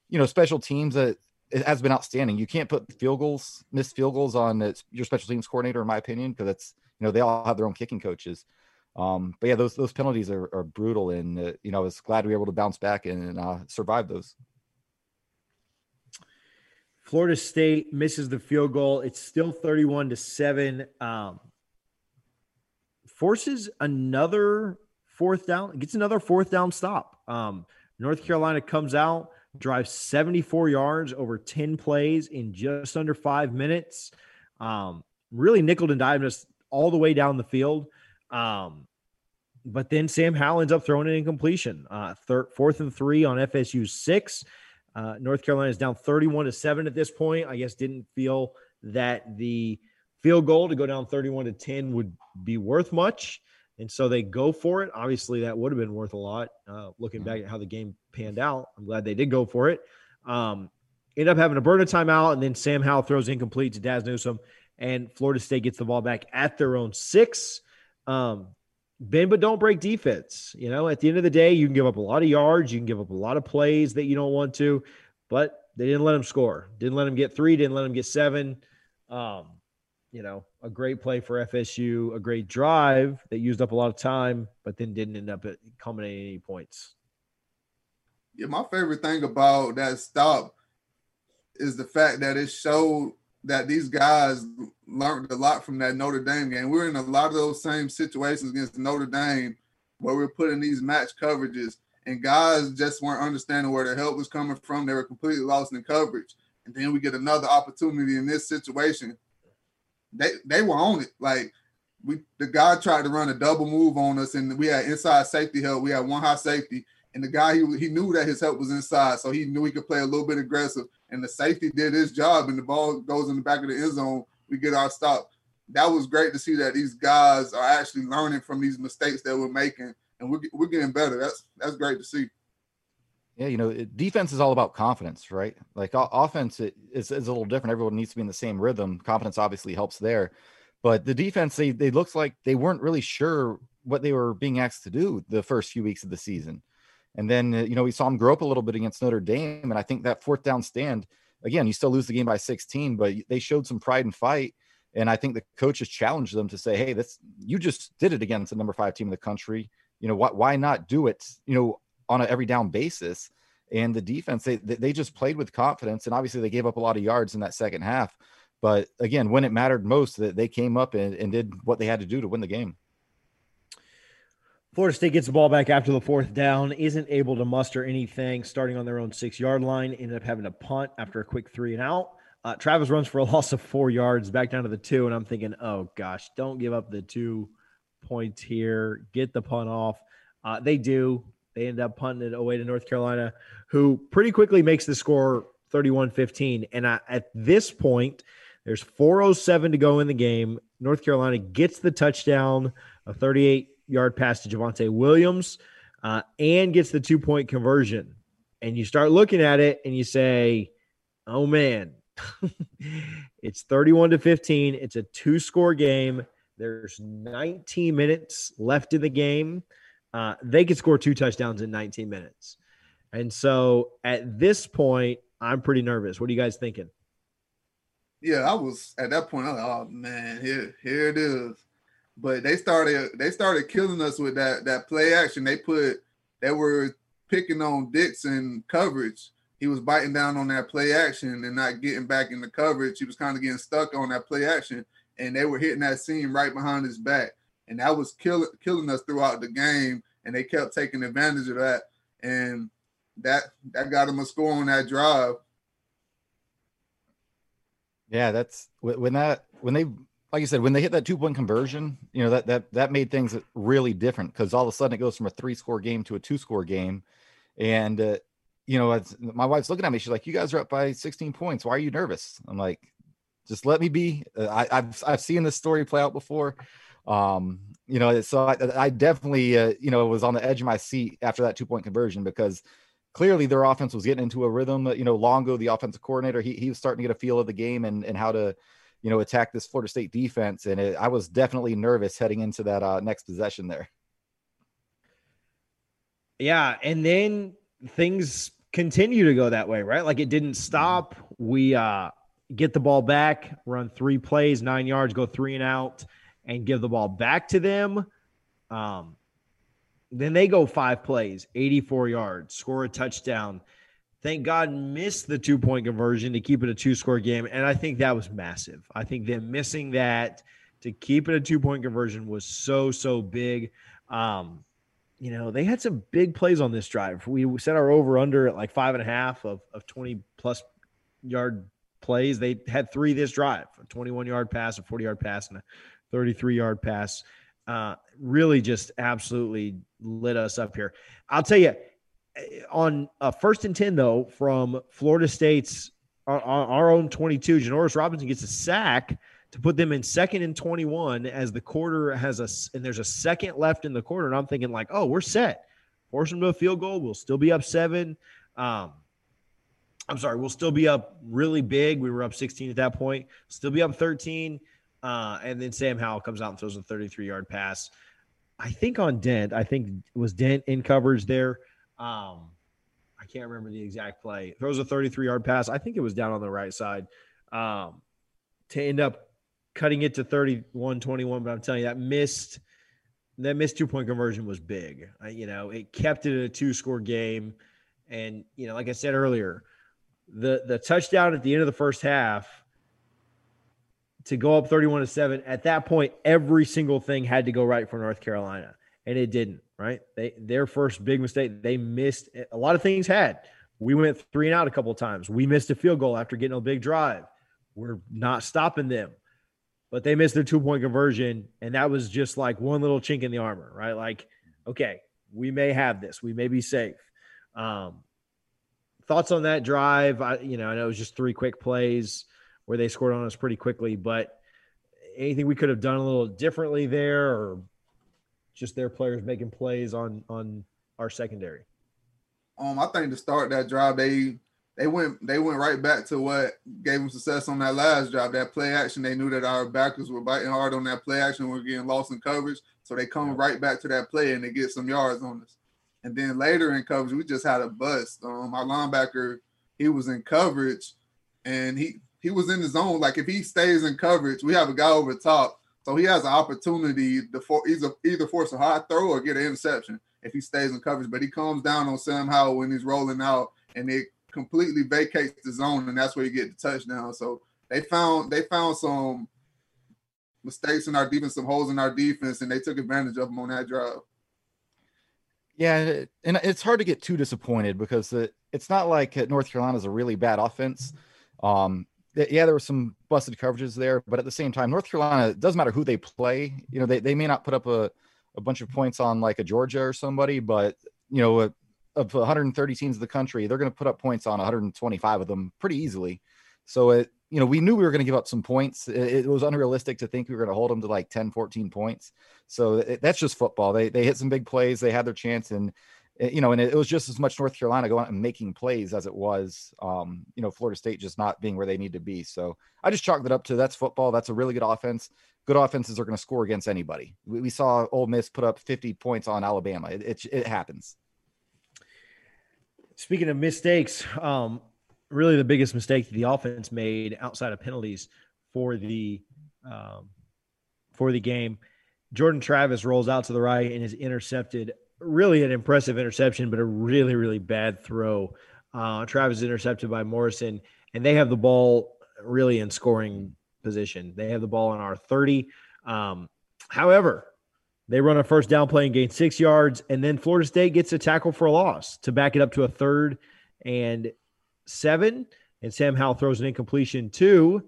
you know special teams that it has been outstanding. You can't put field goals, missed field goals on your special teams coordinator, in my opinion, because it's you know they all have their own kicking coaches. Um, but yeah, those those penalties are, are brutal, and uh, you know I was glad we were able to bounce back and uh, survive those. Florida State misses the field goal. It's still 31 to 7. Um, forces another fourth down, gets another fourth down stop. Um, North Carolina comes out, drives 74 yards over 10 plays in just under five minutes. Um, really nickel and dime us all the way down the field. Um, but then Sam Howell ends up throwing an incompletion. Uh, third, fourth and three on FSU six. Uh, North Carolina is down 31 to 7 at this point. I guess didn't feel that the field goal to go down 31 to 10 would be worth much. And so they go for it. Obviously, that would have been worth a lot. Uh, looking back at how the game panned out, I'm glad they did go for it. Um, end up having to burn a timeout, and then Sam Howell throws incomplete to Dazz Newsome, and Florida State gets the ball back at their own six. Um, bend but don't break defense. You know, at the end of the day, you can give up a lot of yards, you can give up a lot of plays that you don't want to, but they didn't let them score. Didn't let them get three, didn't let them get seven. Um, you know, a great play for FSU, a great drive that used up a lot of time, but then didn't end up culminating any points. Yeah, my favorite thing about that stop is the fact that it showed that these guys learned a lot from that Notre Dame game. We are in a lot of those same situations against Notre Dame where we we're putting these match coverages and guys just weren't understanding where the help was coming from. They were completely lost in coverage. And then we get another opportunity in this situation. They they were on it. Like we the guy tried to run a double move on us, and we had inside safety help. We had one high safety, and the guy he, he knew that his help was inside, so he knew he could play a little bit aggressive. And the safety did his job, and the ball goes in the back of the end zone we get our stop. That was great to see that these guys are actually learning from these mistakes that we're making, and we're we're getting better. That's that's great to see. Yeah, you know, defense is all about confidence, right? Like offense is, is a little different. Everyone needs to be in the same rhythm. Confidence obviously helps there, But the defense, they they looked like they weren't really sure what they were being asked to do the first few weeks of the season. And then, uh, you know, we saw him grow up a little bit against Notre Dame. And I think that fourth down stand, again, you still lose the game by 16, but they showed some pride and fight. And I think the coaches challenged them to say, hey, this you just did it against the number five team in the country. You know, why, why not do it, you know, on an every down basis? And the defense, they, they just played with confidence. And obviously, they gave up a lot of yards in that second half. But again, when it mattered most, that they came up and, and did what they had to do to win the game. Florida State gets the ball back after the fourth down, isn't able to muster anything, starting on their own six yard line, ended up having a punt after a quick three and out. Uh, Travis runs for a loss of four yards back down to the two, and I'm thinking, oh gosh, don't give up the two points here. Get the punt off. Uh, they do. They end up punting it away to North Carolina, who pretty quickly makes the score 31 15. And I, at this point, there's 407 to go in the game. North Carolina gets the touchdown, a 38 yard pass to Javonte Williams, uh, and gets the two point conversion. And you start looking at it and you say, oh man, it's 31 to 15. It's a two score game. There's 19 minutes left in the game. Uh, they could score two touchdowns in 19 minutes. And so at this point, I'm pretty nervous. What are you guys thinking? Yeah, I was at that point. I was like, oh man, here, here it is. But they started they started killing us with that that play action. They put they were picking on Dixon coverage. He was biting down on that play action and not getting back in the coverage. He was kind of getting stuck on that play action, and they were hitting that seam right behind his back, and that was killing killing us throughout the game. And they kept taking advantage of that, and that that got him a score on that drive. Yeah, that's when that when they like you said, when they hit that two point conversion, you know, that that that made things really different because all of a sudden it goes from a three score game to a two score game. And, uh, you know, my wife's looking at me. She's like, You guys are up by 16 points. Why are you nervous? I'm like, Just let me be. Uh, I, have I've seen this story play out before. Um, you know, so I, I definitely, uh, you know, was on the edge of my seat after that two point conversion because clearly their offense was getting into a rhythm. You know, Longo, the offensive coordinator, he, he was starting to get a feel of the game and, and how to, you know, attack this Florida State defense. And it, I was definitely nervous heading into that uh, next possession there. Yeah. And then things continue to go that way, right? Like it didn't stop. We uh, get the ball back, run three plays, nine yards, go three and out, and give the ball back to them. Um, then they go five plays, 84 yards, score a touchdown thank God missed the two point conversion to keep it a two score game. And I think that was massive. I think them missing that to keep it a two point conversion was so, so big. Um, you know, they had some big plays on this drive. We set our over under at like five and a half of, of 20 plus yard plays. They had three this drive a 21 yard pass, a 40 yard pass, and a 33 yard pass. Uh, really just absolutely lit us up here. I'll tell you, on a first and 10, though, from Florida State's our, our own 22, Janarius Robinson gets a sack to put them in second and 21 as the quarter has a, and there's a second left in the quarter. And I'm thinking, like, oh, we're set. Force them to a field goal. We'll still be up seven. Um, I'm sorry, we'll still be up really big. We were up 16 at that point, still be up 13. Uh, and then Sam Howell comes out and throws a 33 yard pass. I think on Dent, I think was Dent in coverage there. Um, I can't remember the exact play. Throws a 33 yard pass. I think it was down on the right side um, to end up cutting it to 31 21. But I'm telling you, that missed that missed two point conversion was big. I, you know, it kept it in a two score game. And, you know, like I said earlier, the the touchdown at the end of the first half to go up 31 to 7 at that point every single thing had to go right for North Carolina and it didn't right? They their first big mistake, they missed a lot of things had. We went three and out a couple of times. We missed a field goal after getting a big drive. We're not stopping them. But they missed their two-point conversion. And that was just like one little chink in the armor, right? Like, okay, we may have this. We may be safe. Um, thoughts on that drive? I, you know, I know it was just three quick plays where they scored on us pretty quickly, but anything we could have done a little differently there or just their players making plays on on our secondary? Um, I think to start that drive, they they went they went right back to what gave them success on that last drive. That play action, they knew that our backers were biting hard on that play action. We are getting lost in coverage, so they come right back to that play and they get some yards on us. And then later in coverage, we just had a bust. Um, our linebacker, he was in coverage, and he he was in the zone. Like if he stays in coverage, we have a guy over top, so he has an opportunity to for either either force a high throw or get an interception if he stays in coverage. But he comes down on Sam Howell when he's rolling out, and it completely vacates the zone, and that's where you get the touchdown. So they found they found some mistakes in our defense, some holes in our defense, and they took advantage of them on that drive. Yeah, and it's hard to get too disappointed because it's not like North Carolina is a really bad offense. Um, yeah, there were some busted coverages there, but at the same time, North Carolina doesn't matter who they play. You know, they, they may not put up a, a bunch of points on like a Georgia or somebody, but you know, of 130 teams in the country, they're going to put up points on 125 of them pretty easily. So it, you know, we knew we were going to give up some points. It, it, was unrealistic to think we were going to hold them to like 10, 14 points. So it, that's just football. They they hit some big plays. They had their chance, and you know, and it, was just as much North Carolina going out and making plays as it was, um, you know, Florida State just not being where they need to be. So I just chalked it up to that's football. That's a really good offense. Good offenses are going to score against anybody. We, we, saw Ole Miss put up 50 points on Alabama. It, it, it happens. Speaking of mistakes, um, really the biggest mistake the offense made outside of penalties for the um, for the game. Jordan Travis rolls out to the right and is intercepted. Really an impressive interception, but a really really bad throw. Uh, Travis is intercepted by Morrison, and they have the ball really in scoring position. They have the ball in our 30. Um, however, they run a first down play and gain six yards, and then Florida State gets a tackle for a loss to back it up to a third and seven. And Sam Howell throws an incompletion to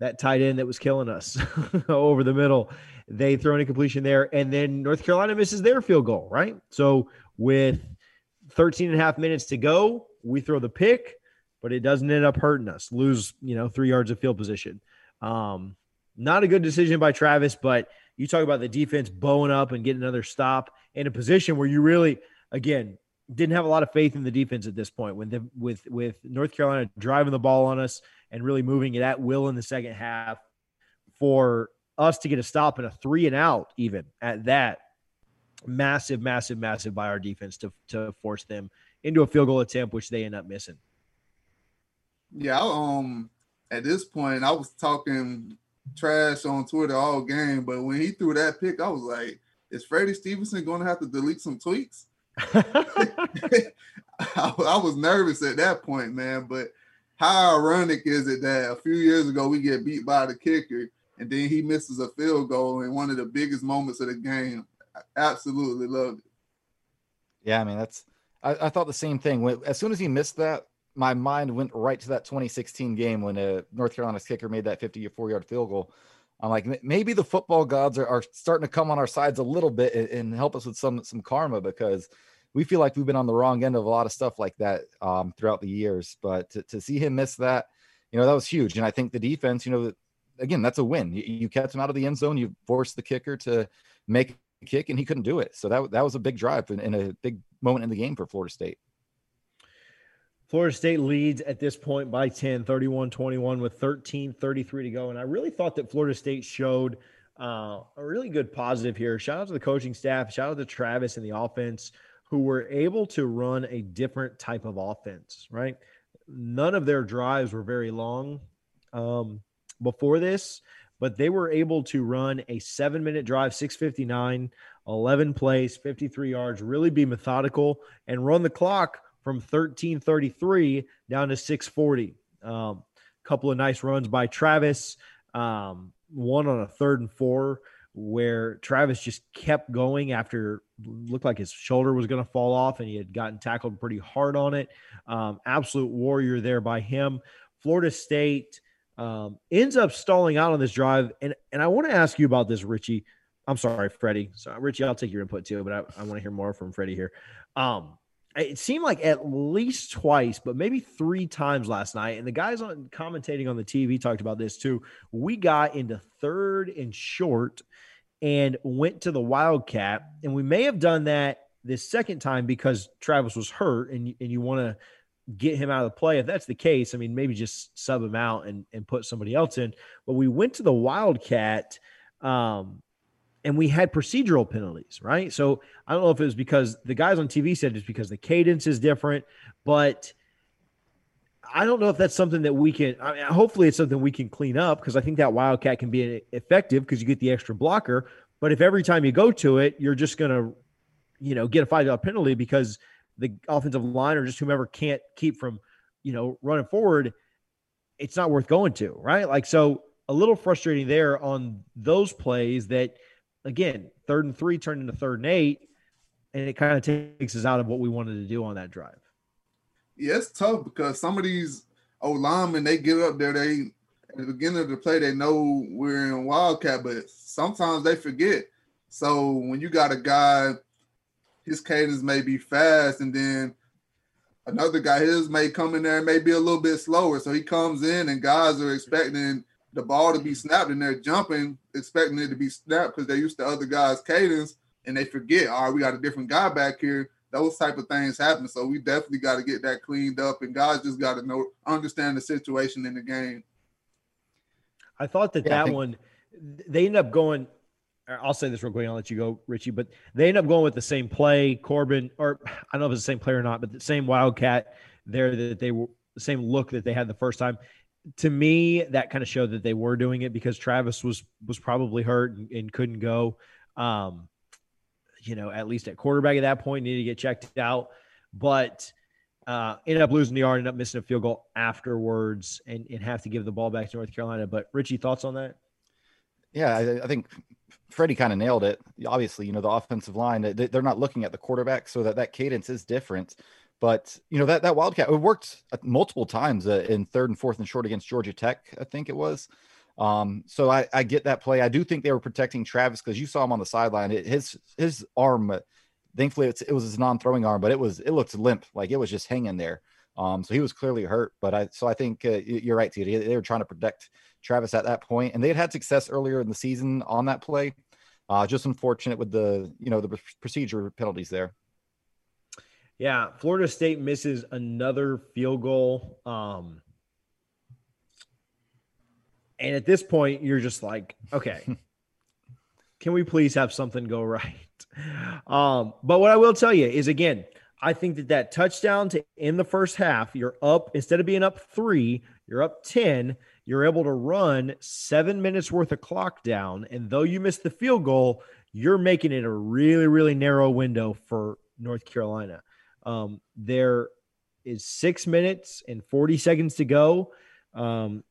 that tight end that was killing us over the middle. They throw an incompletion there, and then North Carolina misses their field goal, right? So with 13 and a half minutes to go, we throw the pick, but it doesn't end up hurting us. Lose, you know, three yards of field position. Um, not a good decision by Travis, but – you talk about the defense bowing up and getting another stop in a position where you really, again, didn't have a lot of faith in the defense at this point. When the, with with North Carolina driving the ball on us and really moving it at will in the second half, for us to get a stop and a three and out, even at that, massive, massive, massive by our defense to to force them into a field goal attempt, which they end up missing. Yeah, um, at this point, I was talking trash on Twitter all game, but when he threw that pick, I was like, is Freddie Stevenson going to have to delete some tweets? I, I, was nervous at that point, man. But how ironic is it that a few years ago we get beat by the kicker and then he misses a field goal in one of the biggest moments of the game? I absolutely loved it. Yeah, I mean that's I, I thought the same thing. As soon as he missed that, my mind went right to that 2016 game when a uh, North Carolina's kicker made that 54 yard field goal. I'm like, maybe the football gods are, are starting to come on our sides a little bit and, and, help us with some some karma because we feel like we've been on the wrong end of a lot of stuff like that um, throughout the years. But to, to see him miss that, you know, that was huge. And I think the defense, you know, again, that's a win. You, you kept him out of the end zone. You forced the kicker to make a kick, and he couldn't do it. So that that was a big drive and, and a big moment in the game for Florida State. Florida State leads at this point by 10, 31 21 with 13 33 to go. And I really thought that Florida State showed uh, a really good positive here. Shout out to the coaching staff, shout out to Travis and the offense who were able to run a different type of offense, right? None of their drives were very long um, before this, but they were able to run a seven minute drive, 659, 11 plays, 53 yards, really be methodical and run the clock from 1333 down to 640. A um, couple of nice runs by Travis. Um, one on a third and four where Travis just kept going after looked like his shoulder was going to fall off and he had gotten tackled pretty hard on it. Um, absolute warrior there by him. Florida State um, ends up stalling out on this drive. And, and I want to ask you about this, Richie. I'm sorry, Freddie. So Richie, I'll take your input too, but I, I want to hear more from Freddie here. Um, it seemed like at least twice, but maybe three times last night. And the guys on commentating on the TV talked about this too. We got into third and short and went to the Wildcat. And we may have done that this second time because Travis was hurt and, and you want to get him out of the play. If that's the case, I mean, maybe just sub him out and, and put somebody else in. But we went to the Wildcat um, and we had procedural penalties, right? So I don't know if it was because the guys on TV said it's because the cadence is different, but I don't know if that's something that we can. I mean, hopefully, it's something we can clean up because I think that Wildcat can be effective because you get the extra blocker. But if every time you go to it, you're just going to, you know, get a five dollar penalty because the offensive line or just whomever can't keep from, you know, running forward, it's not worth going to, right? Like, so a little frustrating there on those plays that, again, third and three turned into third and eight, and it kind of takes us out of what we wanted to do on that drive. Yeah, it's tough because some of these old linemen, they get up there, they at the beginning of the play, they know we're in Wildcat, but sometimes they forget. So when you got a guy his cadence may be fast, and then another guy his may come in there and may be a little bit slower. So he comes in, and guys are expecting the ball to be snapped, and they're jumping, expecting it to be snapped because they're used to other guys' cadence, and they forget, all right, we got a different guy back here. Those type of things happen. So we definitely got to get that cleaned up, and guys just got to know, understand the situation in the game. I thought that yeah, that think- one, they end up going I'll say this real quick. I'll let you go, Richie. But they end up going with the same play, Corbin, or I don't know if it's the same player or not, but the same Wildcat there that they were the same look that they had the first time. To me, that kind of showed that they were doing it because Travis was was probably hurt and, and couldn't go. Um, you know, at least at quarterback at that point, needed to get checked out, but uh, ended up losing the yard, ended up missing a field goal afterwards, and, and have to give the ball back to North Carolina. But Richie, thoughts on that? Yeah, I, I think Freddie kind of nailed it. Obviously, you know, the offensive line, they're not looking at the quarterback, so that that cadence is different. But, you know, that, that Wildcat, it worked multiple times uh, in third and fourth and short against Georgia Tech, I think it was. Um, so I, I get that play. I do think they were protecting Travis because you saw him on the sideline. It, his his arm, uh, thankfully, it was his non-throwing arm, but it was it looked limp, like it was just hanging there. Um, so he was clearly hurt. But I so I think uh, you're right, Tito. They were trying to protect Travis at that point, and they had had success earlier in the season on that play. Uh, just unfortunate with the you know the procedure penalties there. Yeah, Florida State misses another field goal. Um, and at this point, you're just like, okay, can we please have something go right? Um, but what I will tell you is again, I think that that touchdown to in the first half, you're up instead of being up three, you're up 10 you're able to run seven minutes worth of clock down. And though you missed the field goal, you're making it a really, really narrow window for North Carolina. Um, there is six minutes and 40 seconds to go. Um,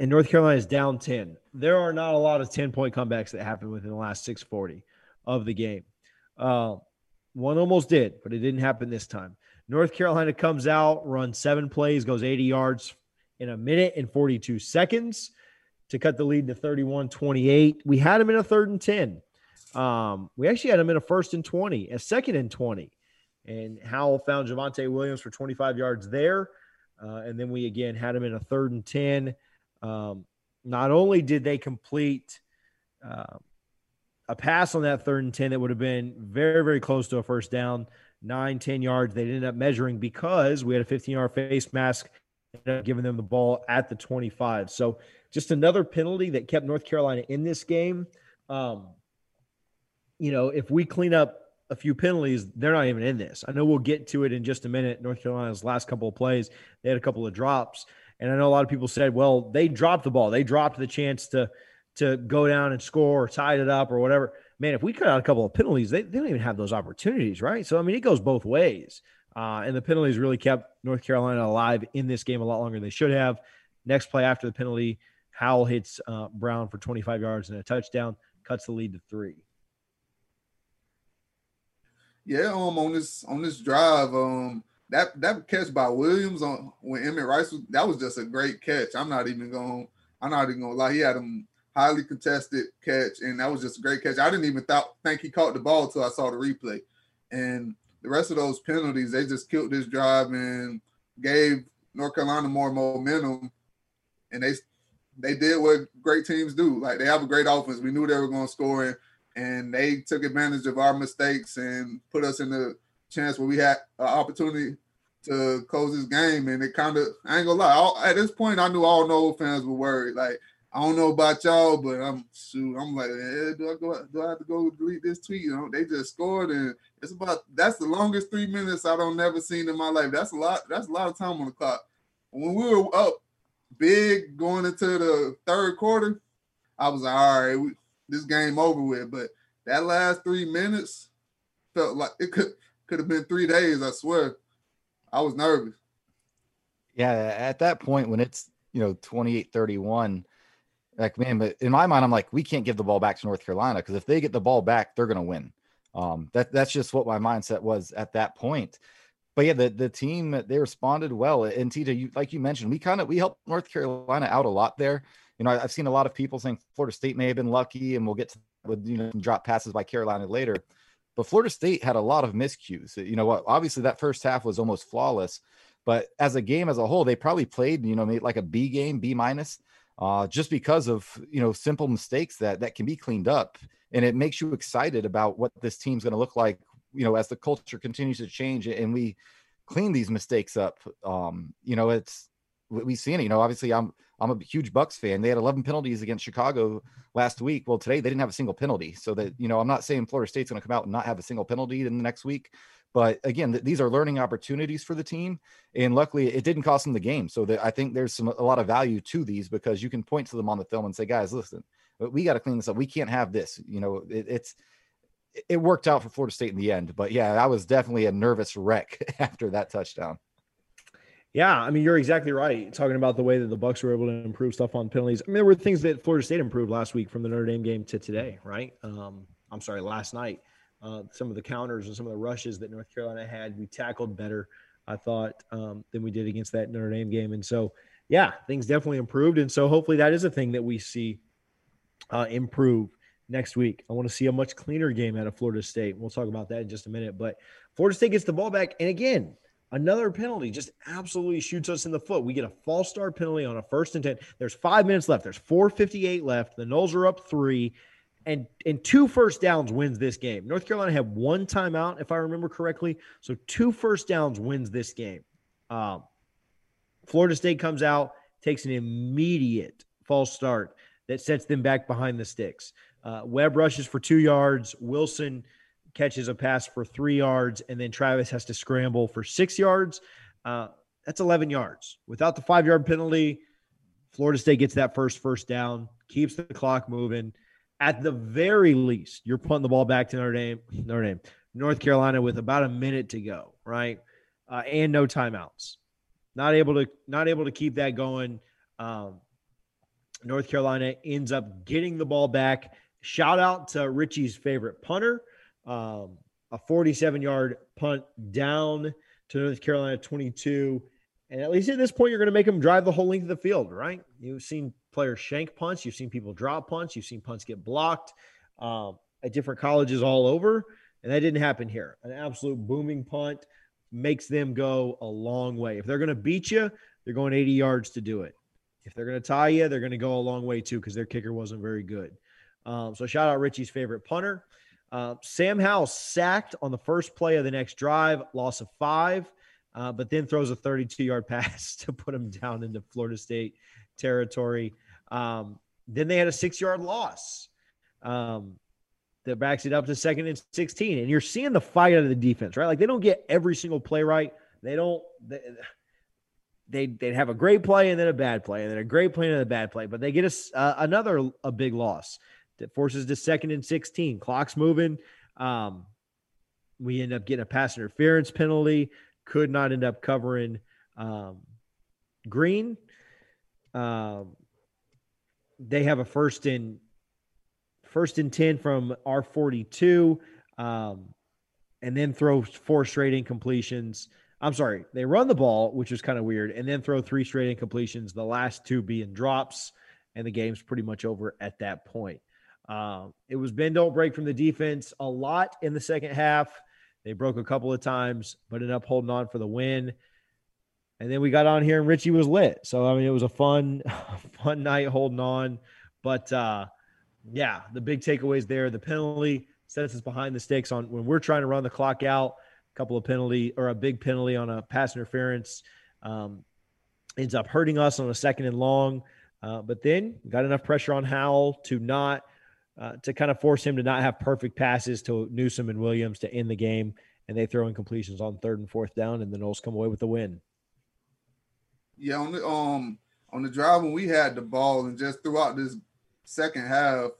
and North Carolina is down 10. There are not a lot of 10 point comebacks that happen within the last 640 of the game. Uh, one almost did, but it didn't happen this time. North Carolina comes out, runs seven plays, goes 80 yards, in a minute and 42 seconds to cut the lead to 31 28. We had him in a third and 10. Um, we actually had him in a first and 20, a second and 20. And Howell found Javonte Williams for 25 yards there. Uh, and then we again had him in a third and 10. Um, not only did they complete uh, a pass on that third and 10 that would have been very, very close to a first down, nine, 10 yards, they ended up measuring because we had a 15 yard face mask giving them the ball at the 25. So just another penalty that kept North Carolina in this game. Um, you know, if we clean up a few penalties, they're not even in this. I know we'll get to it in just a minute. North Carolina's last couple of plays, they had a couple of drops. And I know a lot of people said, well, they dropped the ball. They dropped the chance to to go down and score or tied it up or whatever. Man, if we cut out a couple of penalties, they, they don't even have those opportunities, right? So I mean, it goes both ways. Uh, and the penalties really kept North Carolina alive in this game a lot longer than they should have. Next play after the penalty, Howell hits uh, Brown for 25 yards and a touchdown, cuts the lead to three. Yeah, um, on this on this drive, um, that that catch by Williams on when Emmett Rice was that was just a great catch. I'm not even going. I'm not even gonna lie. He had a highly contested catch, and that was just a great catch. I didn't even th- think he caught the ball until I saw the replay, and the rest of those penalties, they just killed this drive and gave North Carolina more momentum. And they they did what great teams do. Like they have a great offense. We knew they were going to score, and they took advantage of our mistakes and put us in the chance where we had an opportunity to close this game, and it kind of I ain't gonna lie. All, at this point, I knew all no fans were worried. Like I don't know about y'all, but I'm shoot. I'm like, eh, do I go? Do I have to go delete this tweet? You know, they just scored, and it's about that's the longest three minutes I don't never seen in my life. That's a lot. That's a lot of time on the clock. When we were up big going into the third quarter, I was like, all right, we, this game over with. But that last three minutes felt like it could could have been three days. I swear, I was nervous. Yeah, at that point when it's you know 28 31 like man but in my mind i'm like we can't give the ball back to north carolina because if they get the ball back they're going to win. Um that that's just what my mindset was at that point. But yeah the, the team they responded well. And tita you like you mentioned we kind of we helped north carolina out a lot there. You know i've seen a lot of people saying florida state may have been lucky and we'll get to with you know drop passes by carolina later. But florida state had a lot of miscues. You know obviously that first half was almost flawless. But as a game as a whole they probably played you know like a b game b minus uh, just because of you know simple mistakes that that can be cleaned up, and it makes you excited about what this team's going to look like. You know, as the culture continues to change and we clean these mistakes up. Um, you know, it's we've seen it. You know, obviously, I'm I'm a huge Bucks fan. They had 11 penalties against Chicago last week. Well, today they didn't have a single penalty. So that you know, I'm not saying Florida State's going to come out and not have a single penalty in the next week, but again, th- these are learning opportunities for the team, and luckily, it didn't cost them the game. So that I think there's some a lot of value to these because you can point to them on the film and say, guys, listen, we got to clean this up. We can't have this. You know, it, it's it worked out for Florida State in the end. But yeah, I was definitely a nervous wreck after that touchdown. Yeah, I mean you're exactly right. Talking about the way that the Bucks were able to improve stuff on penalties. I mean there were things that Florida State improved last week from the Notre Dame game to today, right? Um, I'm sorry, last night uh, some of the counters and some of the rushes that North Carolina had. We tackled better, I thought, um, than we did against that Notre Dame game. And so, yeah, things definitely improved. And so, hopefully, that is a thing that we see uh, improve next week. I want to see a much cleaner game out of Florida State. We'll talk about that in just a minute. But Florida State gets the ball back. And again, another penalty just absolutely shoots us in the foot. We get a false start penalty on a first and 10. There's five minutes left. There's 458 left. The Noles are up three and and two first downs wins this game. North Carolina had one timeout, if I remember correctly. So two first downs wins this game. Um, Florida State comes out, takes an immediate false start that sets them back behind the sticks. Uh, Webb rushes for two yards. Wilson catches a pass for three yards, and then Travis has to scramble for six yards. Uh, that's 11 yards. Without the five yard penalty, Florida State gets that first first down, keeps the clock moving at the very least, you're putting the ball back to Notre Dame, Notre Dame, North Carolina with about a minute to go, right? Uh, and no timeouts. Not able to not able to keep that going. Um, North Carolina ends up getting the ball back. Shout out to Richie's favorite punter, um, a 47 yard punt down to North Carolina 22. And at least at this point, you're going to make them drive the whole length of the field, right? You've seen players shank punts. You've seen people drop punts. You've seen punts get blocked um, at different colleges all over. And that didn't happen here. An absolute booming punt makes them go a long way. If they're going to beat you, they're going 80 yards to do it. If they're going to tie you, they're going to go a long way too because their kicker wasn't very good. Um, so shout out Richie's favorite punter. Uh, Sam Howell sacked on the first play of the next drive, loss of five, uh, but then throws a 32 yard pass to put him down into Florida State territory. Um, then they had a six yard loss um, that backs it up to second and 16. And you're seeing the fight out of the defense, right? Like they don't get every single play right. They don't, they, they, they'd have a great play and then a bad play and then a great play and then a bad play, but they get a, uh, another, a big loss that forces to second and 16. Clock's moving. Um, we end up getting a pass interference penalty, could not end up covering um, Green. Um, they have a first in first and 10 from R42 um, and then throw four straight incompletions. I'm sorry, they run the ball, which is kind of weird, and then throw three straight incompletions, the last two being drops, and the game's pretty much over at that point. Um, it was bend don't break from the defense a lot in the second half. They broke a couple of times, but ended up holding on for the win. And then we got on here and Richie was lit. So I mean it was a fun, fun night holding on. But uh yeah, the big takeaways there. The penalty sets us behind the stakes on when we're trying to run the clock out. A couple of penalty or a big penalty on a pass interference. Um, ends up hurting us on a second and long. Uh, but then got enough pressure on Howell to not uh, to kind of force him to not have perfect passes to Newsome and Williams to end the game. And they throw in completions on third and fourth down, and the Noles come away with the win. Yeah, on the um on the drive when we had the ball and just throughout this second half,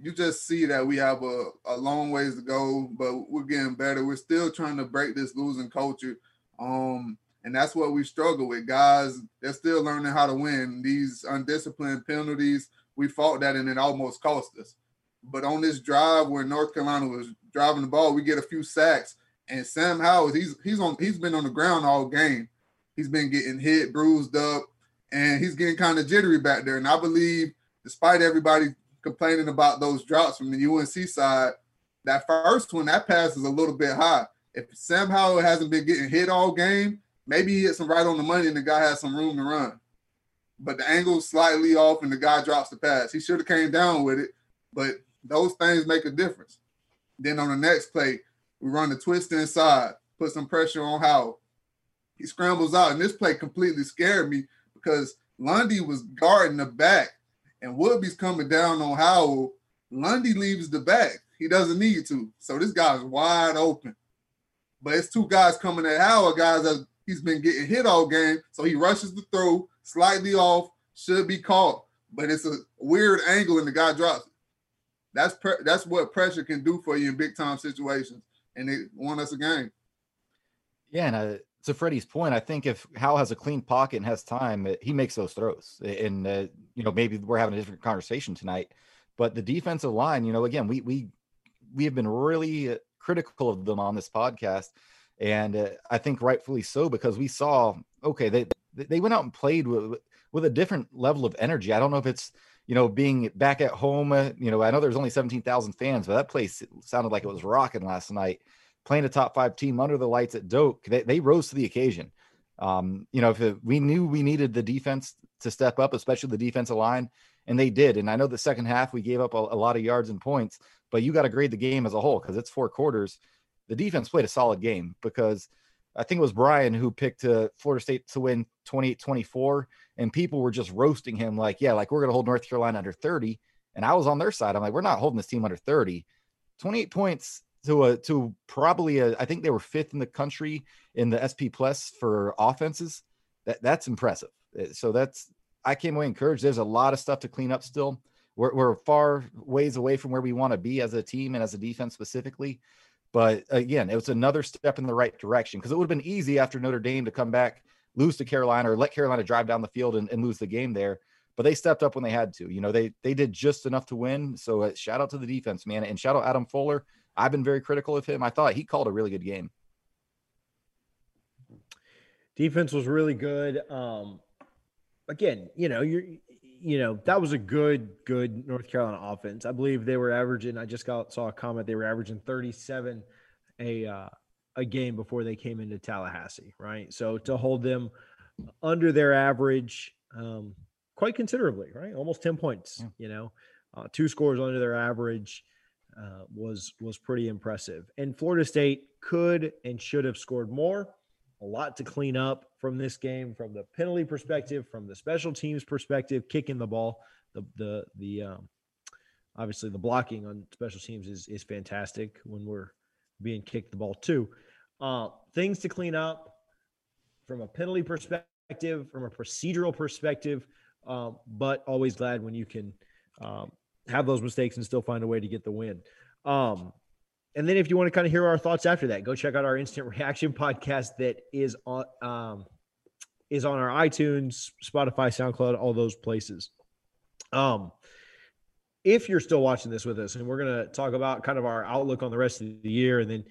you just see that we have a, a long ways to go, but we're getting better. We're still trying to break this losing culture. Um, and that's what we struggle with. Guys, they're still learning how to win. These undisciplined penalties, we fought that and it almost cost us. But on this drive where North Carolina was driving the ball, we get a few sacks. And Sam Howell, he's he's on he's been on the ground all game. He's been getting hit, bruised up, and he's getting kind of jittery back there. And I believe, despite everybody complaining about those drops from the UNC side, that first one, that pass is a little bit high. If Sam Howell hasn't been getting hit all game, maybe he hits him right on the money and the guy has some room to run. But the angle's slightly off and the guy drops the pass. He should have came down with it, but those things make a difference. Then on the next play, we run the twist inside, put some pressure on Howell. He scrambles out, and this play completely scared me because Lundy was guarding the back, and Woodbey's coming down on Howell. Lundy leaves the back. He doesn't need to. So this guy's wide open. But it's two guys coming at Howell, guys that he's been getting hit all game. So he rushes the throw, slightly off, should be caught. But it's a weird angle, and the guy drops it. That's pre- that's what pressure can do for you in big time situations, and they won us a game. Yeah, and uh, to Freddie's point, I think if Howell has a clean pocket and has time, uh, he makes those throws. And uh, you know, maybe we're having a different conversation tonight, but the defensive line, you know, again, we we we have been really critical of them on this podcast, and uh, I think rightfully so because we saw okay, they they went out and played with with a different level of energy. I don't know if it's you know being back at home. Uh, you know, I know there's only seventeen thousand fans, but that place sounded like it was rocking last night playing a top five team under the lights at Doak, they, they rose to the occasion. Um, you know, if it, we knew we needed the defense to step up, especially the defensive line, and they did. And I know the second half we gave up a, a lot of yards and points, but you got to grade the game as a whole because it's four quarters. The defense played a solid game because I think it was Brian who picked uh, Florida State to win 28 24, and people were just roasting him like, yeah, like we're going to hold North Carolina under 30. And I was on their side. I'm like, we're not holding this team under 30. 28 points to a to probably a I think they were fifth in the country in the SP plus for offenses. That that's impressive. Eh, so that's I came away encouraged. There's a lot of stuff to clean up still. We're we're far ways away from where we want to be as a team and as a defense specifically. But again, it was another step in the right direction because it would have been easy after Notre Dame to come back, lose to Carolina, or let Carolina drive down the field and, and lose the game there. But they stepped up when they had to. You know, they they did just enough to win. So uh, shout out to the defense, man, and shout out Adam Fuller I've been very critical of him. I thought he called a really good game. Defense was really good. Um, again, you know, you're, you know, that was a good, good North Carolina offense. I believe they were averaging. I just got saw a comment. They were averaging 37 a uh, a game before they came into Tallahassee, right? So to hold them under their average, um, quite considerably, right? Almost 10 points. Yeah. You know, uh, two scores under their average. Uh, was was pretty impressive. And Florida State could and should have scored more. A lot to clean up from this game, from the penalty perspective, from the special teams perspective, kicking the ball. The the the um, obviously the blocking on special teams is is fantastic when we're being kicked the ball too. Uh, things to clean up from a penalty perspective, from a procedural perspective, uh, but always glad when you can um, have those mistakes and still find a way to get the win. Um, and then if you want to kind of hear our thoughts after that, go check out our instant reaction podcast that is on um, is on our iTunes, Spotify, SoundCloud, all those places. Um, if you're still watching this with us, and we're gonna talk about kind of our outlook on the rest of the year, and then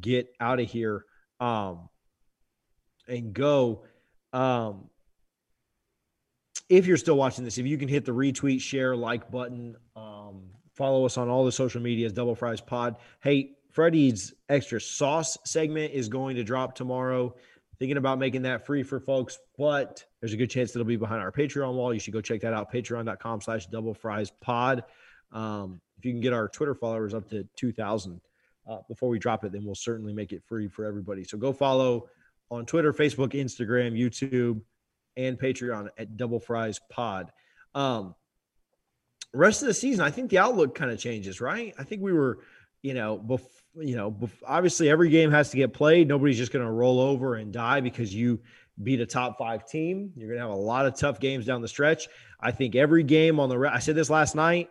get out of here um, and go. Um, if you're still watching this, if you can hit the retweet, share, like button, um, follow us on all the social medias, Double Fries Pod. Hey, Freddie's extra sauce segment is going to drop tomorrow. Thinking about making that free for folks, but there's a good chance it'll be behind our Patreon wall. You should go check that out. Patreon.com slash double fries pod. Um, if you can get our Twitter followers up to 2,000, uh, before we drop it, then we'll certainly make it free for everybody. So go follow on Twitter, Facebook, Instagram, YouTube, and Patreon at Double Fries Pod. Um, rest of the season, I think the outlook kind of changes, right? I think we were, you know, bef- you know, bef- obviously every game has to get played. Nobody's just going to roll over and die because you beat a top five team. You're going to have a lot of tough games down the stretch. I think every game on the, re- I said this last night,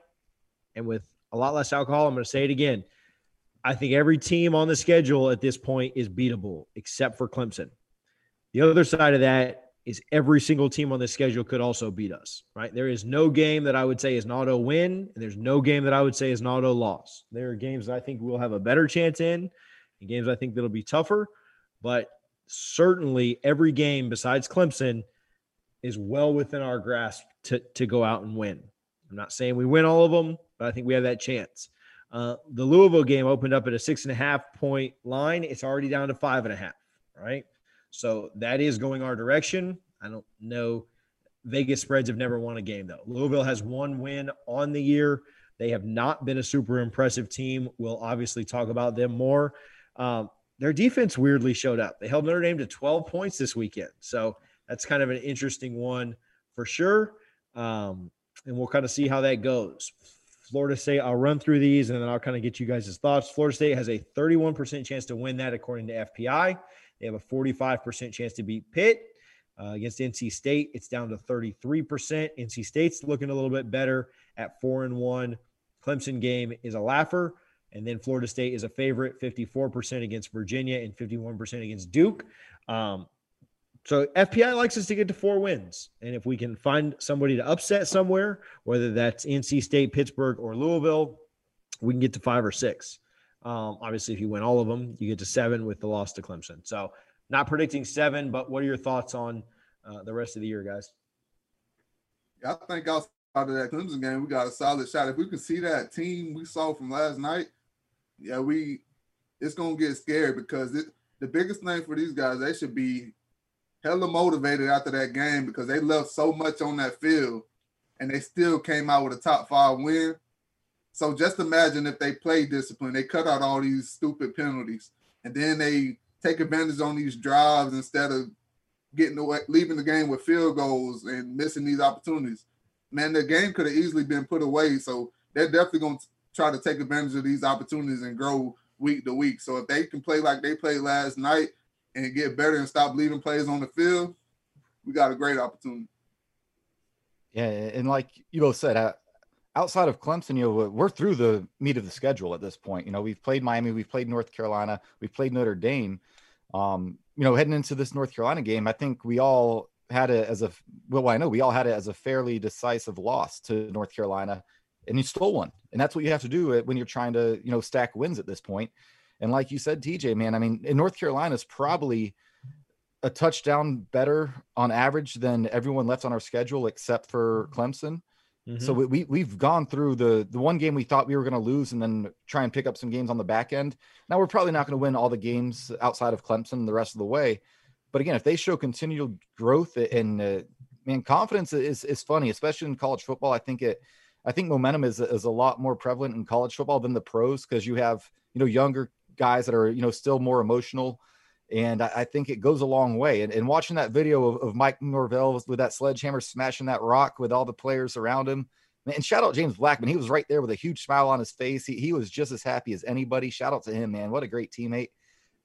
and with a lot less alcohol, I'm going to say it again. I think every team on the schedule at this point is beatable except for Clemson. The other side of that is every single team on the schedule could also beat us, right? There is no game that I would say is an auto win, and there's no game that I would say is an auto loss. There are games that I think we'll have a better chance in, and games I think that'll be tougher, but certainly every game besides Clemson is well within our grasp to, to go out and win. I'm not saying we win all of them, but I think we have that chance. Uh, the Louisville game opened up at a six and a half point line. It's already down to five and a half, right? So that is going our direction. I don't know. Vegas spreads have never won a game, though. Louisville has one win on the year. They have not been a super impressive team. We'll obviously talk about them more. Um, their defense weirdly showed up. They held Notre Dame to 12 points this weekend. So that's kind of an interesting one for sure. Um, and we'll kind of see how that goes. Florida State, I'll run through these and then I'll kind of get you guys' thoughts. Florida State has a 31% chance to win that according to FPI. They have a 45% chance to beat Pitt. Uh, against NC State, it's down to 33%. NC State's looking a little bit better at four and one. Clemson game is a laugher. And then Florida State is a favorite, 54% against Virginia and 51% against Duke. Um, so FPI likes us to get to four wins. And if we can find somebody to upset somewhere, whether that's NC State, Pittsburgh, or Louisville, we can get to five or six. Um, obviously, if you win all of them, you get to seven with the loss to Clemson. So, not predicting seven, but what are your thoughts on uh, the rest of the year, guys? I think outside of that Clemson game, we got a solid shot. If we can see that team we saw from last night, yeah, we it's gonna get scary because it, the biggest thing for these guys, they should be hella motivated after that game because they left so much on that field and they still came out with a top five win. So just imagine if they play discipline, they cut out all these stupid penalties, and then they take advantage on these drives instead of getting away, leaving the game with field goals and missing these opportunities. Man, the game could have easily been put away. So they're definitely going to try to take advantage of these opportunities and grow week to week. So if they can play like they played last night and get better and stop leaving plays on the field, we got a great opportunity. Yeah, and like you both said, outside of Clemson, you know, we're through the meat of the schedule at this point. You know, we've played Miami, we've played North Carolina, we've played Notre Dame. Um, you know, heading into this North Carolina game, I think we all had it as a well, I know we all had it as a fairly decisive loss to North Carolina, and you stole one, and that's what you have to do when you're trying to you know stack wins at this point. And like you said, TJ, man, I mean, in North Carolina is probably a touchdown better on average than everyone left on our schedule except for Clemson. Mm-hmm. So we, we have gone through the the one game we thought we were going to lose, and then try and pick up some games on the back end. Now we're probably not going to win all the games outside of Clemson the rest of the way, but again, if they show continual growth and uh, man, confidence is is funny, especially in college football. I think it, I think momentum is is a lot more prevalent in college football than the pros because you have you know younger guys that are you know still more emotional and I, I, think it goes a long way. And, and watching that video of, of, Mike Norvell with that sledgehammer smashing that rock with all the players around him, and shout out James Blackman, he was right there with a huge smile on his face. He, he was just as happy as anybody. Shout out to him, man! What a great teammate.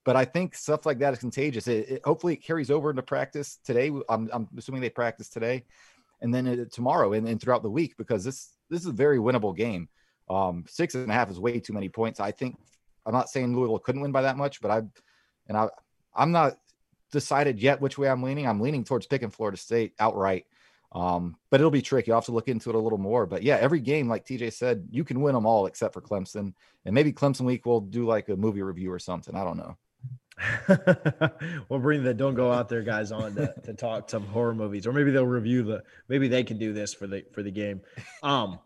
But I think stuff like that is contagious. It, it, hopefully, it carries over into practice today. I'm, I'm assuming they practice today, and then uh, tomorrow, and, and throughout the week because this this is a very winnable game. Um, six and a half is way too many points. I think I'm not saying Louisville couldn't win by that much, but I and I I'm not decided yet which way I'm leaning. I'm leaning towards picking Florida State outright. Um, but it'll be tricky. You'll have to look into it a little more. But yeah, every game, like TJ said, you can win them all except for Clemson. And maybe Clemson week we'll do like a movie review or something. I don't know. we'll bring the don't go out there guys on to, to talk some horror movies, or maybe they'll review the maybe they can do this for the for the game. Um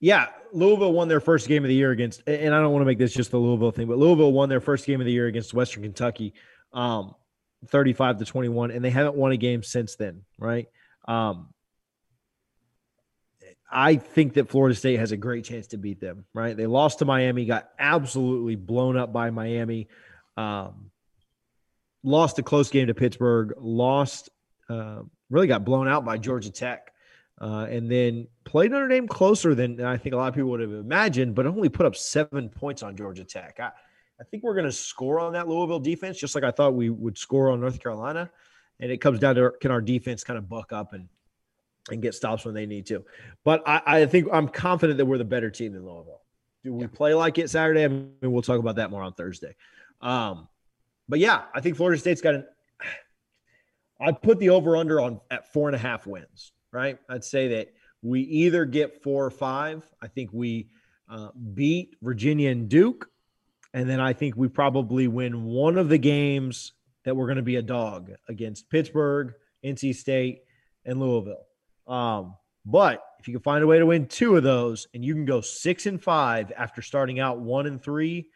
yeah, Louisville won their first game of the year against, and I don't want to make this just the Louisville thing, but Louisville won their first game of the year against Western Kentucky, um, 35 to 21, and they haven't won a game since then, right? Um, I think that Florida State has a great chance to beat them. Right? They lost to Miami, got absolutely blown up by Miami. Um, lost a close game to Pittsburgh. Lost, uh, really got blown out by Georgia Tech. Uh, and then played Notre Dame closer than I think a lot of people would have imagined, but only put up seven points on Georgia Tech. I, I think we're going to score on that Louisville defense, just like I thought we would score on North Carolina. And it comes down to can our defense kind of buck up and and get stops when they need to. But I, I think I'm confident that we're the better team than Louisville. Do we yeah. play like it Saturday? I mean, we'll talk about that more on Thursday. Um, but yeah, I think Florida State's got an. I put the over under on at four and a half wins. Right, I'd say that we either get four or five. I think we uh, beat Virginia and Duke, and then I think we probably win one of the games that we're going to be a dog against Pittsburgh, NC State, and Louisville. Um, but if you can find a way to win two of those and you can go six and five after starting out one and three,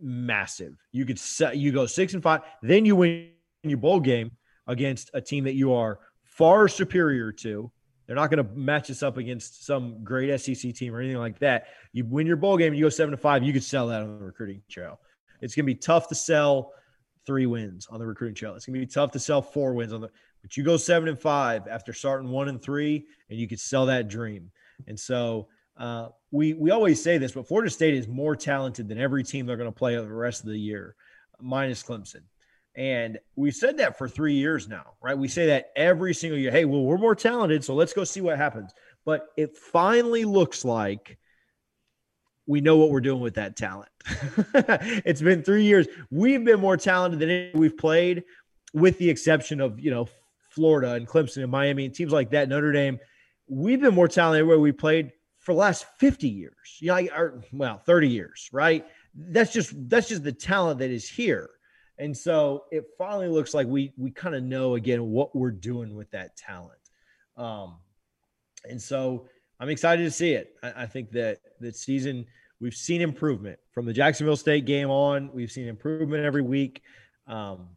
massive. You could set you go six and five, then you win your bowl game against a team that you are far superior to. They're not going to match us up against some great SEC team or anything like that. You win your bowl game, you go seven to five, you could sell that on the recruiting trail. It's going to be tough to sell three wins on the recruiting trail. It's going to be tough to sell four wins on the but you go seven and five after starting one and three, and you could sell that dream. And so uh, we we always say this, but Florida State is more talented than every team they're going to play the rest of the year, minus Clemson. And we said that for three years now, right? We say that every single year. Hey, well, we're more talented, so let's go see what happens. But it finally looks like we know what we're doing with that talent. it's been three years. We've been more talented than we've played, with the exception of you know Florida and Clemson and Miami and teams like that, Notre Dame, we've been more talented where we played for the last 50 years. You know, well, 30 years, right? That's just that's just the talent that is here. And so it finally looks like we we kind of know again what we're doing with that talent. Um, and so I'm excited to see it. I, I think that the season we've seen improvement from the Jacksonville State game on. We've seen improvement every week. Um,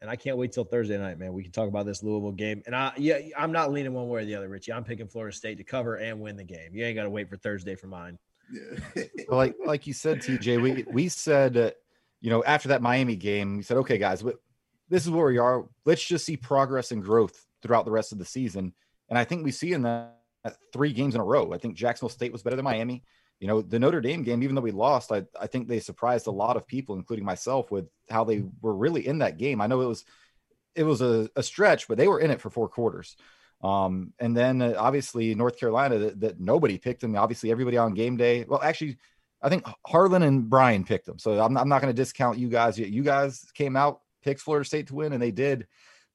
and I can't wait till Thursday night, man. We can talk about this Louisville game. And I, yeah, I'm not leaning one way or the other, Richie. I'm picking Florida State to cover and win the game. You ain't got to wait for Thursday for mine. Yeah. like like you said, TJ, we we said, uh, you know, after that Miami game, we said, okay, guys, this is where we are. Let's just see progress and growth throughout the rest of the season. And I think we see in that three games in a row. I think Jacksonville State was better than Miami you know, the Notre Dame game, even though we lost, I, I think they surprised a lot of people, including myself, with how they were really in that game. I know it was it was a, a stretch, but they were in it for four quarters. Um, and then uh, obviously North Carolina that, that, nobody picked them. Obviously everybody on game day. Well, actually, I think Harlan and Brian picked them. So I'm, I'm not going to discount you guys. Yet. You guys came out, picked Florida State to win, and they did.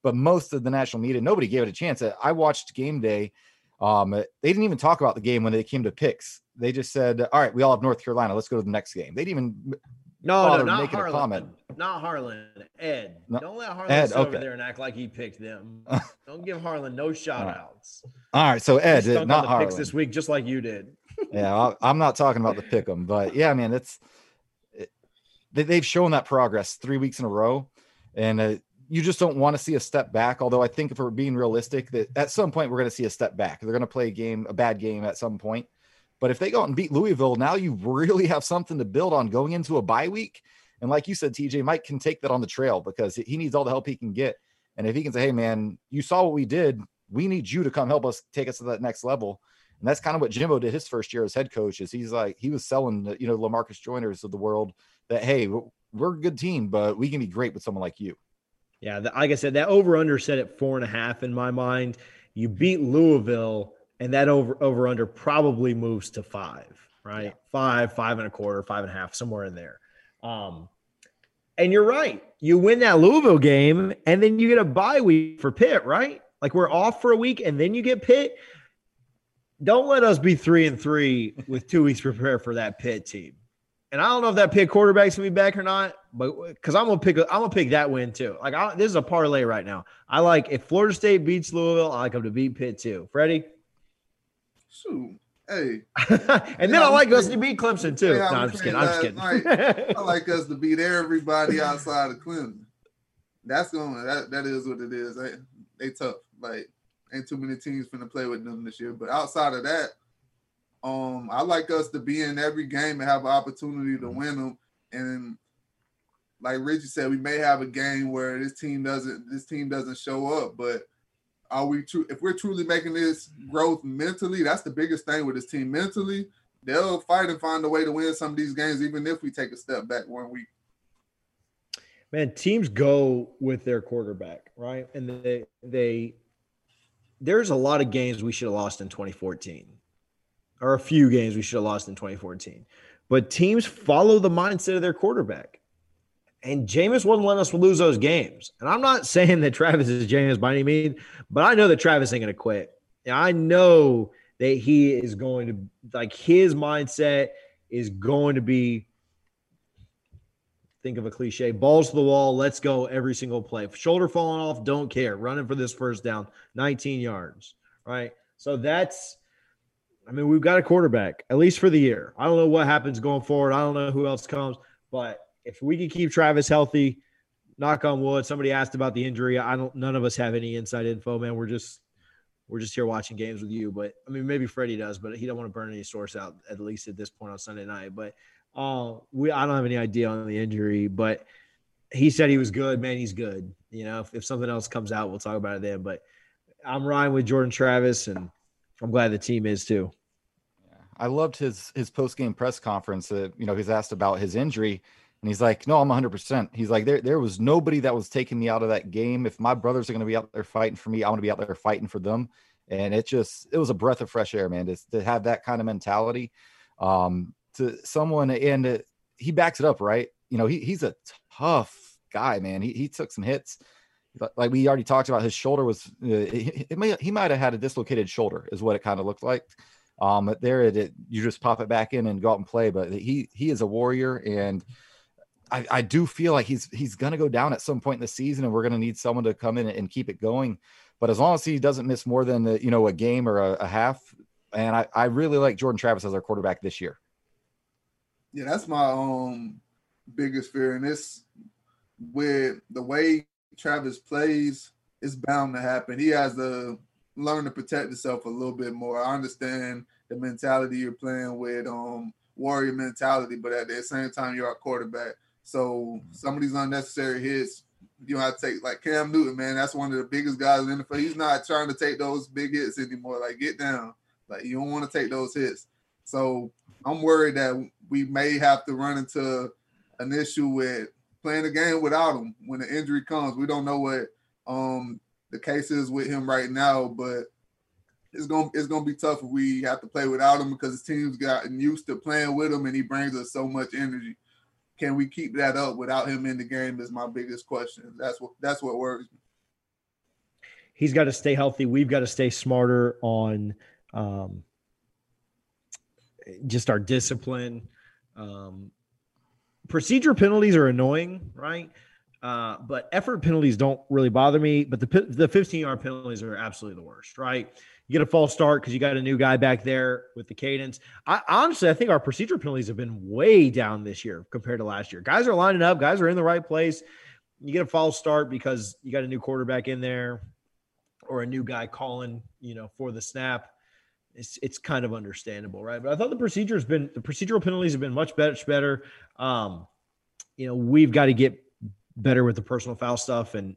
But most of the national media, nobody gave it a chance. I watched game day. Um, they didn't even talk about the game when they came to picks. They just said, "All right, we all have North Carolina. Let's go to the next game." They didn't even no, no, not Harlan. comment. Not Harlan. Ed. No, Don't let Harlan Ed, sit okay. over there and act like he picked them. Don't give Harlan no shout outs. All right, so Ed, not Harlan. Picks this week, just like you did. Yeah, I'm not talking about the pick them, but yeah, man, it's it, they've shown that progress three weeks in a row, and uh, you just don't want to see a step back. Although I think if we're being realistic, that at some point we're going to see a step back. They're going to play a game, a bad game at some point. But if they go out and beat Louisville, now you really have something to build on going into a bye week. And like you said, TJ, Mike can take that on the trail because he needs all the help he can get. And if he can say, hey, man, you saw what we did, we need you to come help us take us to that next level. And that's kind of what Jimbo did his first year as head coach. Is he's like he was selling, you know, Lamarcus Joyners of the world that hey, we're a good team, but we can be great with someone like you. Yeah, like I said, that over under set at four and a half in my mind. You beat Louisville and that over over under probably moves to five, right? Yeah. Five, five and a quarter, five and a half, somewhere in there. Um, and you're right. You win that Louisville game, and then you get a bye week for Pitt, right? Like we're off for a week, and then you get Pitt. Don't let us be three and three with two weeks to prepare for that Pitt team. And I don't know if that Pitt quarterback's gonna be back or not, but because I'm gonna pick, I'm gonna pick that win too. Like I, this is a parlay right now. I like if Florida State beats Louisville, I like them to beat Pitt too. Freddie. Shoot. Hey. and then I like us to beat Clemson too. no, I'm just kidding. I'm just kidding. Night, I like us to beat everybody outside of Clemson. That's going that that is what it is. They, they tough. Like ain't too many teams finna play with them this year. But outside of that, um, I like us to be in every game and have an opportunity to win them. And like Richie said, we may have a game where this team doesn't this team doesn't show up, but are we true if we're truly making this growth mentally, that's the biggest thing with this team mentally. They'll fight and find a way to win some of these games, even if we take a step back one week. Man, teams go with their quarterback, right? And they they there's a lot of games we should have lost in 2014. Or a few games we should have lost in 2014. But teams follow the mindset of their quarterback. And Jameis wasn't letting us lose those games. And I'm not saying that Travis is Jameis by any means, but I know that Travis ain't going to quit. And I know that he is going to, like, his mindset is going to be think of a cliche balls to the wall let's go every single play shoulder falling off don't care running for this first down 19 yards right so that's i mean we've got a quarterback at least for the year i don't know what happens going forward i don't know who else comes but if we can keep Travis healthy, knock on wood. Somebody asked about the injury. I don't. None of us have any inside info, man. We're just we're just here watching games with you. But I mean, maybe Freddie does, but he don't want to burn any source out at least at this point on Sunday night. But uh, we I don't have any idea on the injury, but he said he was good. Man, he's good. You know, if, if something else comes out, we'll talk about it then. But I'm riding with Jordan Travis, and I'm glad the team is too. I loved his his post game press conference. Uh, you know, he's asked about his injury, and he's like, no, I'm 100%. He's like, there, there was nobody that was taking me out of that game. If my brothers are going to be out there fighting for me, I want to be out there fighting for them. And it just, it was a breath of fresh air, man, to, to have that kind of mentality. Um, to someone, and uh, he backs it up, right? You know, he, he's a tough guy, man. He, he took some hits. Like we already talked about, his shoulder was, uh, it, may, he might have had a dislocated shoulder, is what it kind of looked like. Um, but there, it, it, you just pop it back in and go out and play. But he, he is a warrior. And, I, I do feel like he's he's to go down at some point in the season, and we're to need someone to come in and keep it going. But as long as he doesn't miss more than the, you know a game or a, a half, and I, I really like Jordan Travis as our quarterback this year. Yeah, that's my um biggest fear, and this with the way Travis plays, it's bound to happen. He has to learn to protect himself a little bit more. I understand the mentality you're playing with, um, warrior mentality, but at the same time, you're a quarterback. So some of these unnecessary hits, you know, I take like Cam Newton, man. That's one of the biggest guys in the NFL. He's not trying to take those big hits anymore. Like get down. Like you don't want to take those hits. So I'm worried that we may have to run into an issue with playing the game without him when the injury comes. We don't know what um the case is with him right now, but it's gonna it's gonna be tough if we have to play without him because the team's gotten used to playing with him and he brings us so much energy can we keep that up without him in the game? Is my biggest question. That's what that's what worries me. He's got to stay healthy. We've got to stay smarter on um, just our discipline. Um, procedure penalties are annoying, right? Uh, but effort penalties don't really bother me. But the the 15 yard penalties are absolutely the worst, right? you get a false start because you got a new guy back there with the cadence. I honestly, I think our procedure penalties have been way down this year compared to last year. Guys are lining up, guys are in the right place. You get a false start because you got a new quarterback in there or a new guy calling, you know, for the snap. It's it's kind of understandable, right? But I thought the procedure has been the procedural penalties have been much better. better. Um, you know, we've got to get better with the personal foul stuff and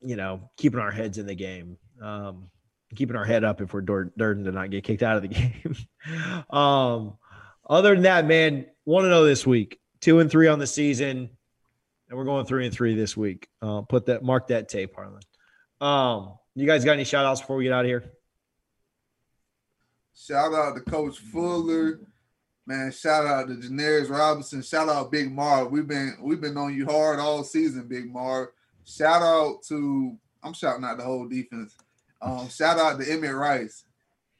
you know keeping our heads in the game. Um, keeping our head up if we're Durden to not get kicked out of the game. um, other than that, man, want to know this week two and three on the season, and we're going three and three this week. Uh, put that mark that tape, Harlan. Um, you guys got any shout outs before we get out of here? Shout out to Coach Fuller. Man, shout out to Janarius Robinson. Shout out Big Mar. We've been we've been on you hard all season, Big Mar. Shout out to I'm shouting out the whole defense. Um, shout out to Emmett Rice.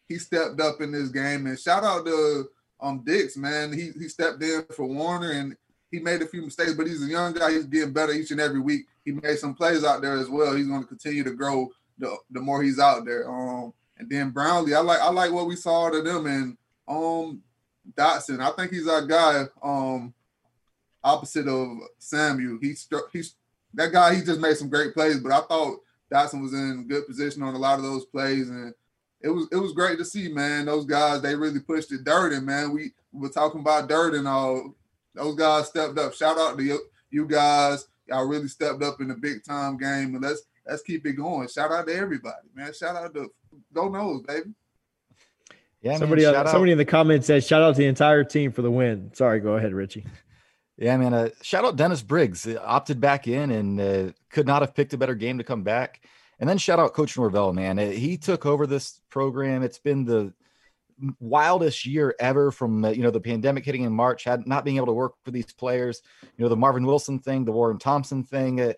He stepped up in this game, and shout out to um Dix, man. He he stepped in for Warner, and he made a few mistakes, but he's a young guy. He's getting better each and every week. He made some plays out there as well. He's going to continue to grow the, the more he's out there. Um, and then Brownlee, I like I like what we saw to them and um Dotson. I think he's our guy. Um, opposite of Samuel. He's he's that guy. He just made some great plays, but I thought Dotson was in good position on a lot of those plays, and it was it was great to see, man. Those guys they really pushed it. Durden, man. We, we were talking about Durden. All those guys stepped up. Shout out to you, you guys. Y'all really stepped up in the big time game, and let's let's keep it going. Shout out to everybody, man. Shout out to Go Noles, baby. Yeah, somebody man, uh, somebody in the comments says shout out to the entire team for the win. Sorry, go ahead, Richie. Yeah, man. Uh, shout out Dennis Briggs, uh, opted back in and uh, could not have picked a better game to come back. And then shout out Coach Norvell, man. Uh, he took over this program. It's been the wildest year ever from uh, you know the pandemic hitting in March, had not being able to work with these players. You know the Marvin Wilson thing, the Warren Thompson thing.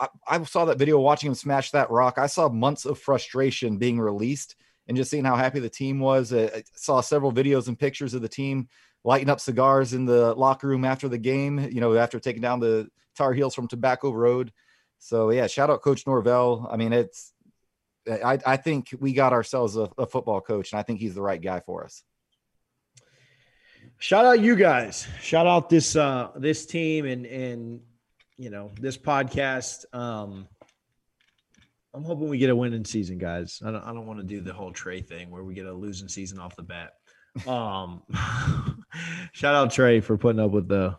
I, I, saw that video watching him smash that rock. I saw months of frustration being released and just seeing how happy the team was. I saw several videos and pictures of the team lighting up cigars in the locker room after the game, you know, after taking down the Tar Heels from Tobacco Road. So yeah, shout out Coach Norvell. I mean, it's I, I think we got ourselves a, a football coach, and I think he's the right guy for us. Shout out you guys. Shout out this uh this team and and you know this podcast. Um I'm hoping we get a winning season, guys. I don't I don't want to do the whole Trey thing where we get a losing season off the bat. Um, shout out Trey for putting up with the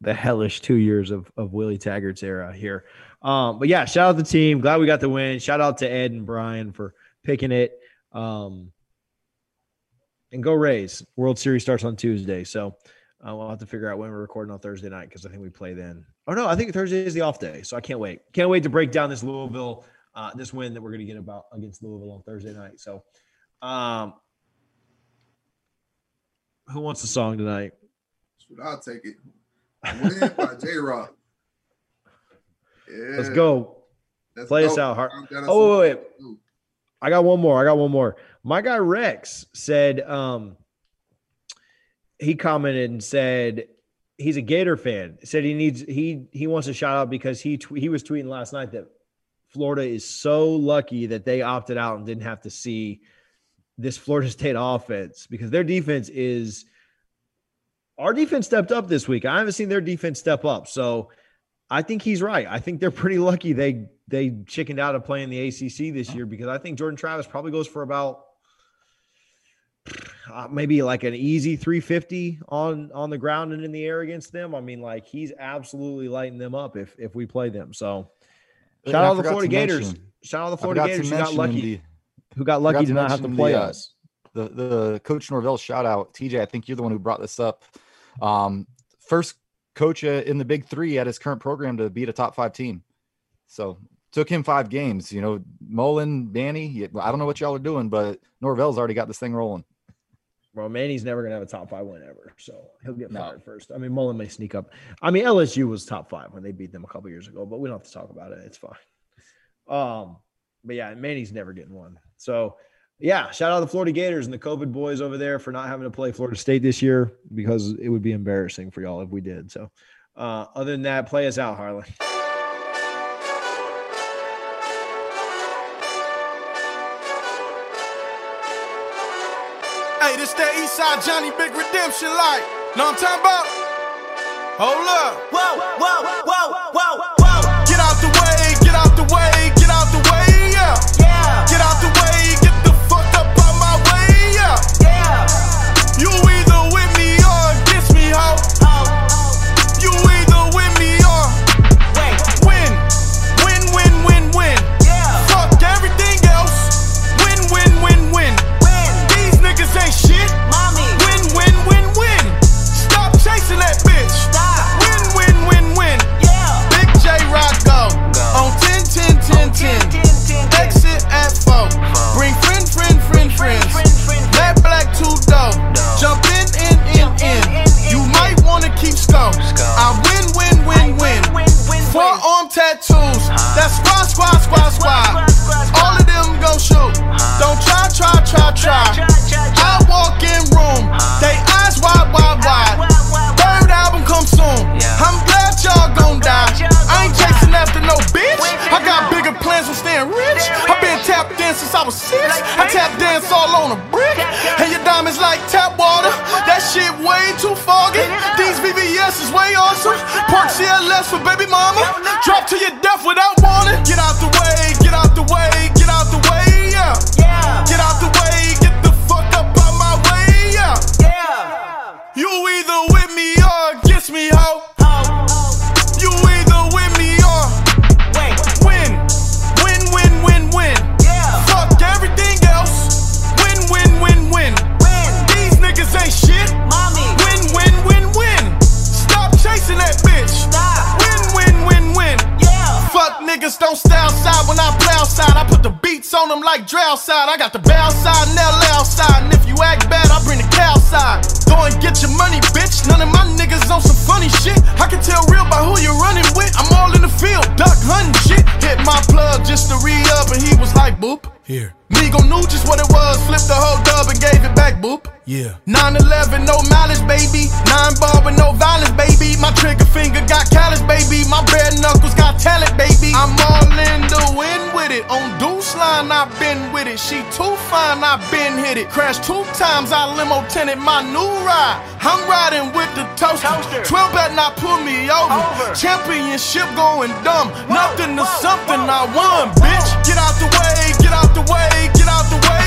the hellish two years of of Willie Taggart's era here. Um, but yeah, shout out the team. Glad we got the win. Shout out to Ed and Brian for picking it. Um, and go Rays. World Series starts on Tuesday, so uh, we'll have to figure out when we're recording on Thursday night because I think we play then. Oh no, I think Thursday is the off day, so I can't wait. Can't wait to break down this Louisville, uh, this win that we're going to get about against Louisville on Thursday night. So, um, who wants the song tonight? I'll take it. Win by Jay Rock. Yeah. Let's go. Let's Play go. us out. Hard. Oh, wait, wait. I got one more. I got one more. My guy Rex said, um, he commented and said he's a Gator fan. Said he needs he he wants a shout out because he tw- he was tweeting last night that Florida is so lucky that they opted out and didn't have to see this Florida State offense because their defense is our defense stepped up this week. I haven't seen their defense step up. So I think he's right. I think they're pretty lucky they they chickened out of playing the ACC this year because I think Jordan Travis probably goes for about uh, maybe like an easy 350 on on the ground and in the air against them. I mean, like he's absolutely lighting them up if if we play them. So shout out to the Florida Gators. Mention, shout out to the Florida Gators who got lucky. The, who got lucky to, not have to play the, uh, us. The the coach Norvell shout out TJ. I think you're the one who brought this up. Um, first coach uh, in the Big Three at his current program to beat a top five team. So took him five games. You know, Mullen, Manny. I don't know what y'all are doing, but Norvell's already got this thing rolling. Well, Manny's never going to have a top five win ever, so he'll get fired no. first. I mean, Mullen may sneak up. I mean, LSU was top five when they beat them a couple years ago, but we don't have to talk about it. It's fine. Um, but yeah, Manny's never getting one. So yeah, shout out the Florida Gators and the COVID boys over there for not having to play Florida State this year because it would be embarrassing for y'all if we did. So, uh, other than that, play us out, Harlan. Hey, this that Eastside Johnny Big Redemption like. Know what I'm talking about? Hold up. Whoa, whoa, whoa, whoa. Two times I limo tented my new ride. I'm riding with the toaster. toaster. 12 bet not pull me over. over. Championship going dumb. Whoa, Nothing to something whoa, I won, bitch. Get out the way, get out the way, get out the way.